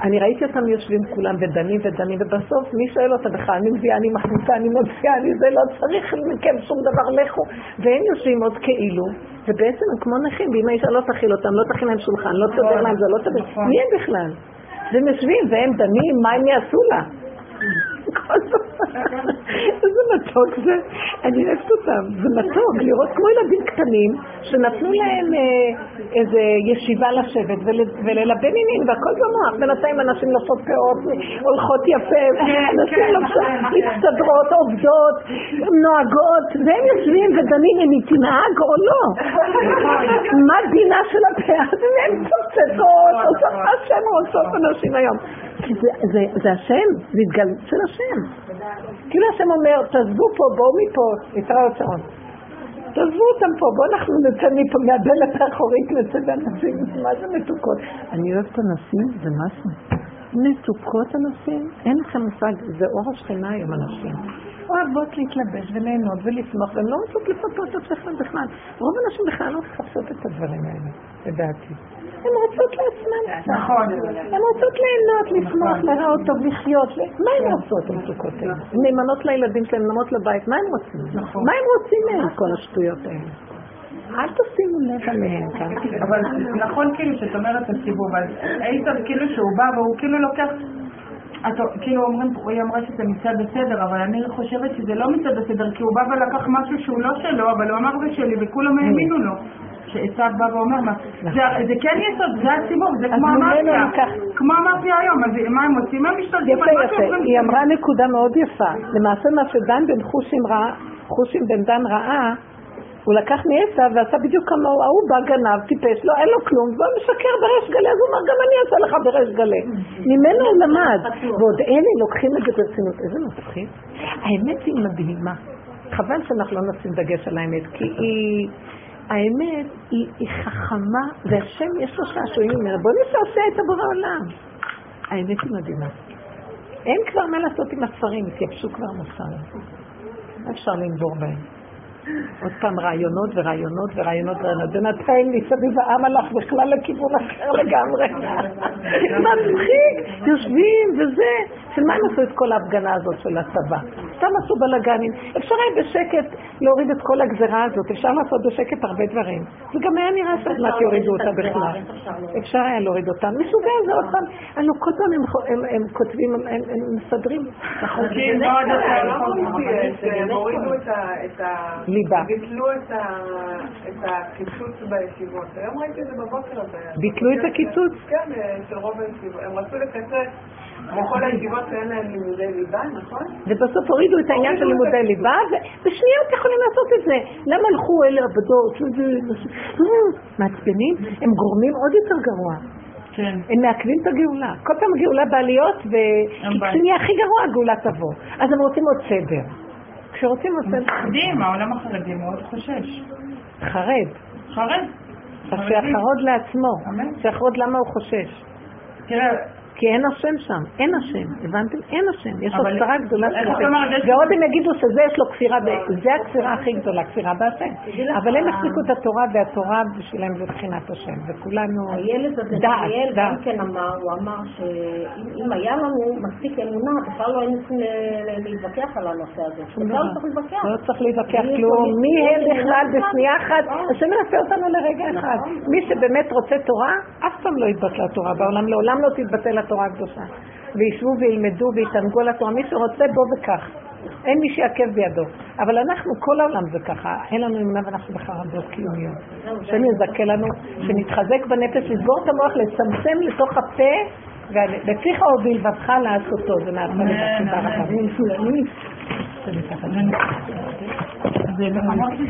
אני ראיתי אותם יושבים כולם ודנים ודנים, ובסוף מי שואל אותה בכלל, אני מביאה, אני מכניסה, אני מוציאה, אני זה, לא צריך מכם שום דבר, לכו. והם יושבים עוד כאילו, ובעצם הם כמו נכים, ואם האישה לא תכיל אותם, לא תכיל להם שולחן, לא תסדר להם, זה לא תסדר. נכון. מי הם בכלל? והם יושבים והם דנים, מה הם יעשו לה? כל הזמן. איזה מתוק זה. אני אוהבת אותם. זה מתוק לראות כמו ילדים קטנים שנתנו להם אה, איזה ישיבה לשבת ול- וללבן עניינים והכל במוח. בינתיים אנשים נושאות פאות, הולכות יפה, אנשים לובשות, מצטדרות, עובדות, נוהגות, והם יושבים ודנים אם היא תנהג או לא. מה דינה של הפאה? והן צוצצות, עושות מה שהן רוצות אנשים היום. כי זה השם, זה התגלות של השם. כאילו השם אומר, תעזבו פה, בואו מפה, התראות שעון. תעזבו אותם פה, בואו אנחנו נצא מפה מהדלת האחורית, נצא באנשים, מה זה מתוקות? אני אוהבת אנשים, זה משהו. מתוקות אנשים, אין לכם מושג, זה אור השכינה היום אנשים. אוהבות להתלבש וליהנות ולשמוח, והן לא רוצות לפתות את עצמכם בכלל. רוב האנשים בכלל לא מחפשות את הדברים האלה, לדעתי. הן רוצות לעצמן. נכון. הן רוצות ליהנות, לשמוח, להיראות טוב, לחיות. מה הן רוצות, המצוקות האלה? הן נאמנות לילדים שלהן, נאמנות לבית, מה הן רוצים? נכון. מה הן רוצים מהן, כל השטויות האלה? אל תשימו לב עליהן כאן. אבל נכון כאילו שאת אומרת הציבור, אבל איתן כאילו שהוא בא והוא כאילו לוקח, את, כאילו אומרים, היא אמרה שזה מצד הסדר, אבל אני חושבת שזה לא מצד הסדר, כי הוא בא ולקח משהו שהוא לא שלו, אבל הוא אמר זה שלי וכולם האמינו לו. שעשו בא ואומר, מה, זה, כן יסוד, זה הציבור, זה כמו המאפיה, ניקח- כמו המאפיה היום, אז מה הם עושים? הם משתלטים יפה יפה, היא אמרה נקודה מאוד יפה. למעשה מה שדן בן חושים ראה, חושים בן דן ראה, הוא לקח מעשיו ועשה בדיוק כמוהו, ההוא בא גנב, טיפש, לא, אין לו כלום, והוא משקר בריש גלי, אז הוא אומר, גם אני אעשה לך בריש גלי. ממנו הוא למד. ועוד אלה לוקחים את זה ברצינות. איזה מפחיד. האמת היא מדהימה. חבל שאנחנו לא נשים דגש על האמת, כי היא... האמת היא, היא חכמה, והשם יש לו שעשועים ממנה. בוא נעשה עושה את הבורא עולם. האמת היא מדהימה. אין כבר מה לעשות עם הספרים, התייבשו כבר מוסר. אפשר לנבור בהם. עוד פעם רעיונות ורעיונות ורעיונות ורעיונות. בינתיים מסביב העם הלך בכלל לכיוון אחר לגמרי. מצחיק, יושבים וזה. של מה הם עשו את כל ההפגנה הזאת של הצבא? סתם עשו בלאגנים. אפשר היה בשקט להוריד את כל הגזרה הזאת, אפשר לעשות בשקט הרבה דברים. זה גם היה נראה שעוד מעט יורידו אותה בכלל. אפשר היה להוריד אותה. מסוגל זה עוד פעם. הלוא כל פעם הם כותבים, הם מסדרים. חוקים מאוד הם הורידו את ה... ליבה. ביטלו את הקיצוץ בישיבות. היום ראיתי את זה בבוקר. ביטלו את הקיצוץ? כן, של רוב הישיבות. הם רצו לקצץ. בכל הישיבות אין להם לימודי ליבה, נכון? ובסוף הורידו את העניין של לימודי ליבה, ובשניות יכולים לעשות את זה. למה הלכו אלה עבדות? מעצבנים? הם גורמים עוד יותר גרוע. כן. הם מעכבים את הגאולה. כל פעם הגאולה בעליות, וכשנהיה הכי גרוע הגאולה תבוא. אז הם רוצים עוד סדר. כשרוצים סדר... מפחדים, העולם החרדי מאוד חושש. חרד. חרד. אז שיחרוד לעצמו. שיחרוד למה הוא חושש. תראה, כי אין השם שם, אין השם, הבנתם? אין השם, יש כפירה גדולה של השם. ועוד הם יגידו שזה יש לו כפירה, זה הכפירה הכי גדולה, כפירה בהשם. אבל הם החזיקו את התורה, והתורה בשבילם זה בחינת השם, וכולנו הילד הזה, דעת, דניאל, גם דעת. כן אמר, הוא אמר שאם היה לנו מספיק אמונה, בכלל לא היינו צריכים להתווכח על הנושא הזה. בכלל לא צריך להתווכח. לא צריך להתווכח כלום, מי הם בכלל יכול- בשנייה אחת, השם מנסה אותנו לרגע אחד. נכון. מי שבאמת רוצה תורה, אף פעם לא יתבטלה התורה בעולם, לעולם לא תתבטל התורה הקדושה. וישבו וילמדו ויתענגו על התורה, מי שרוצה בוא וכך. אין מי שיעכב בידו. אבל אנחנו, כל העולם זה ככה, אין לנו אמונה ואנחנו בחרדות קיומיות. השם יזכה לנו, שנתחזק בנפש, לסגור את המוח, לצמצם לתוך הפה, ולפיך הוביל בבך לעשותו, זה נעשה תודה רבה. זה אמרתי,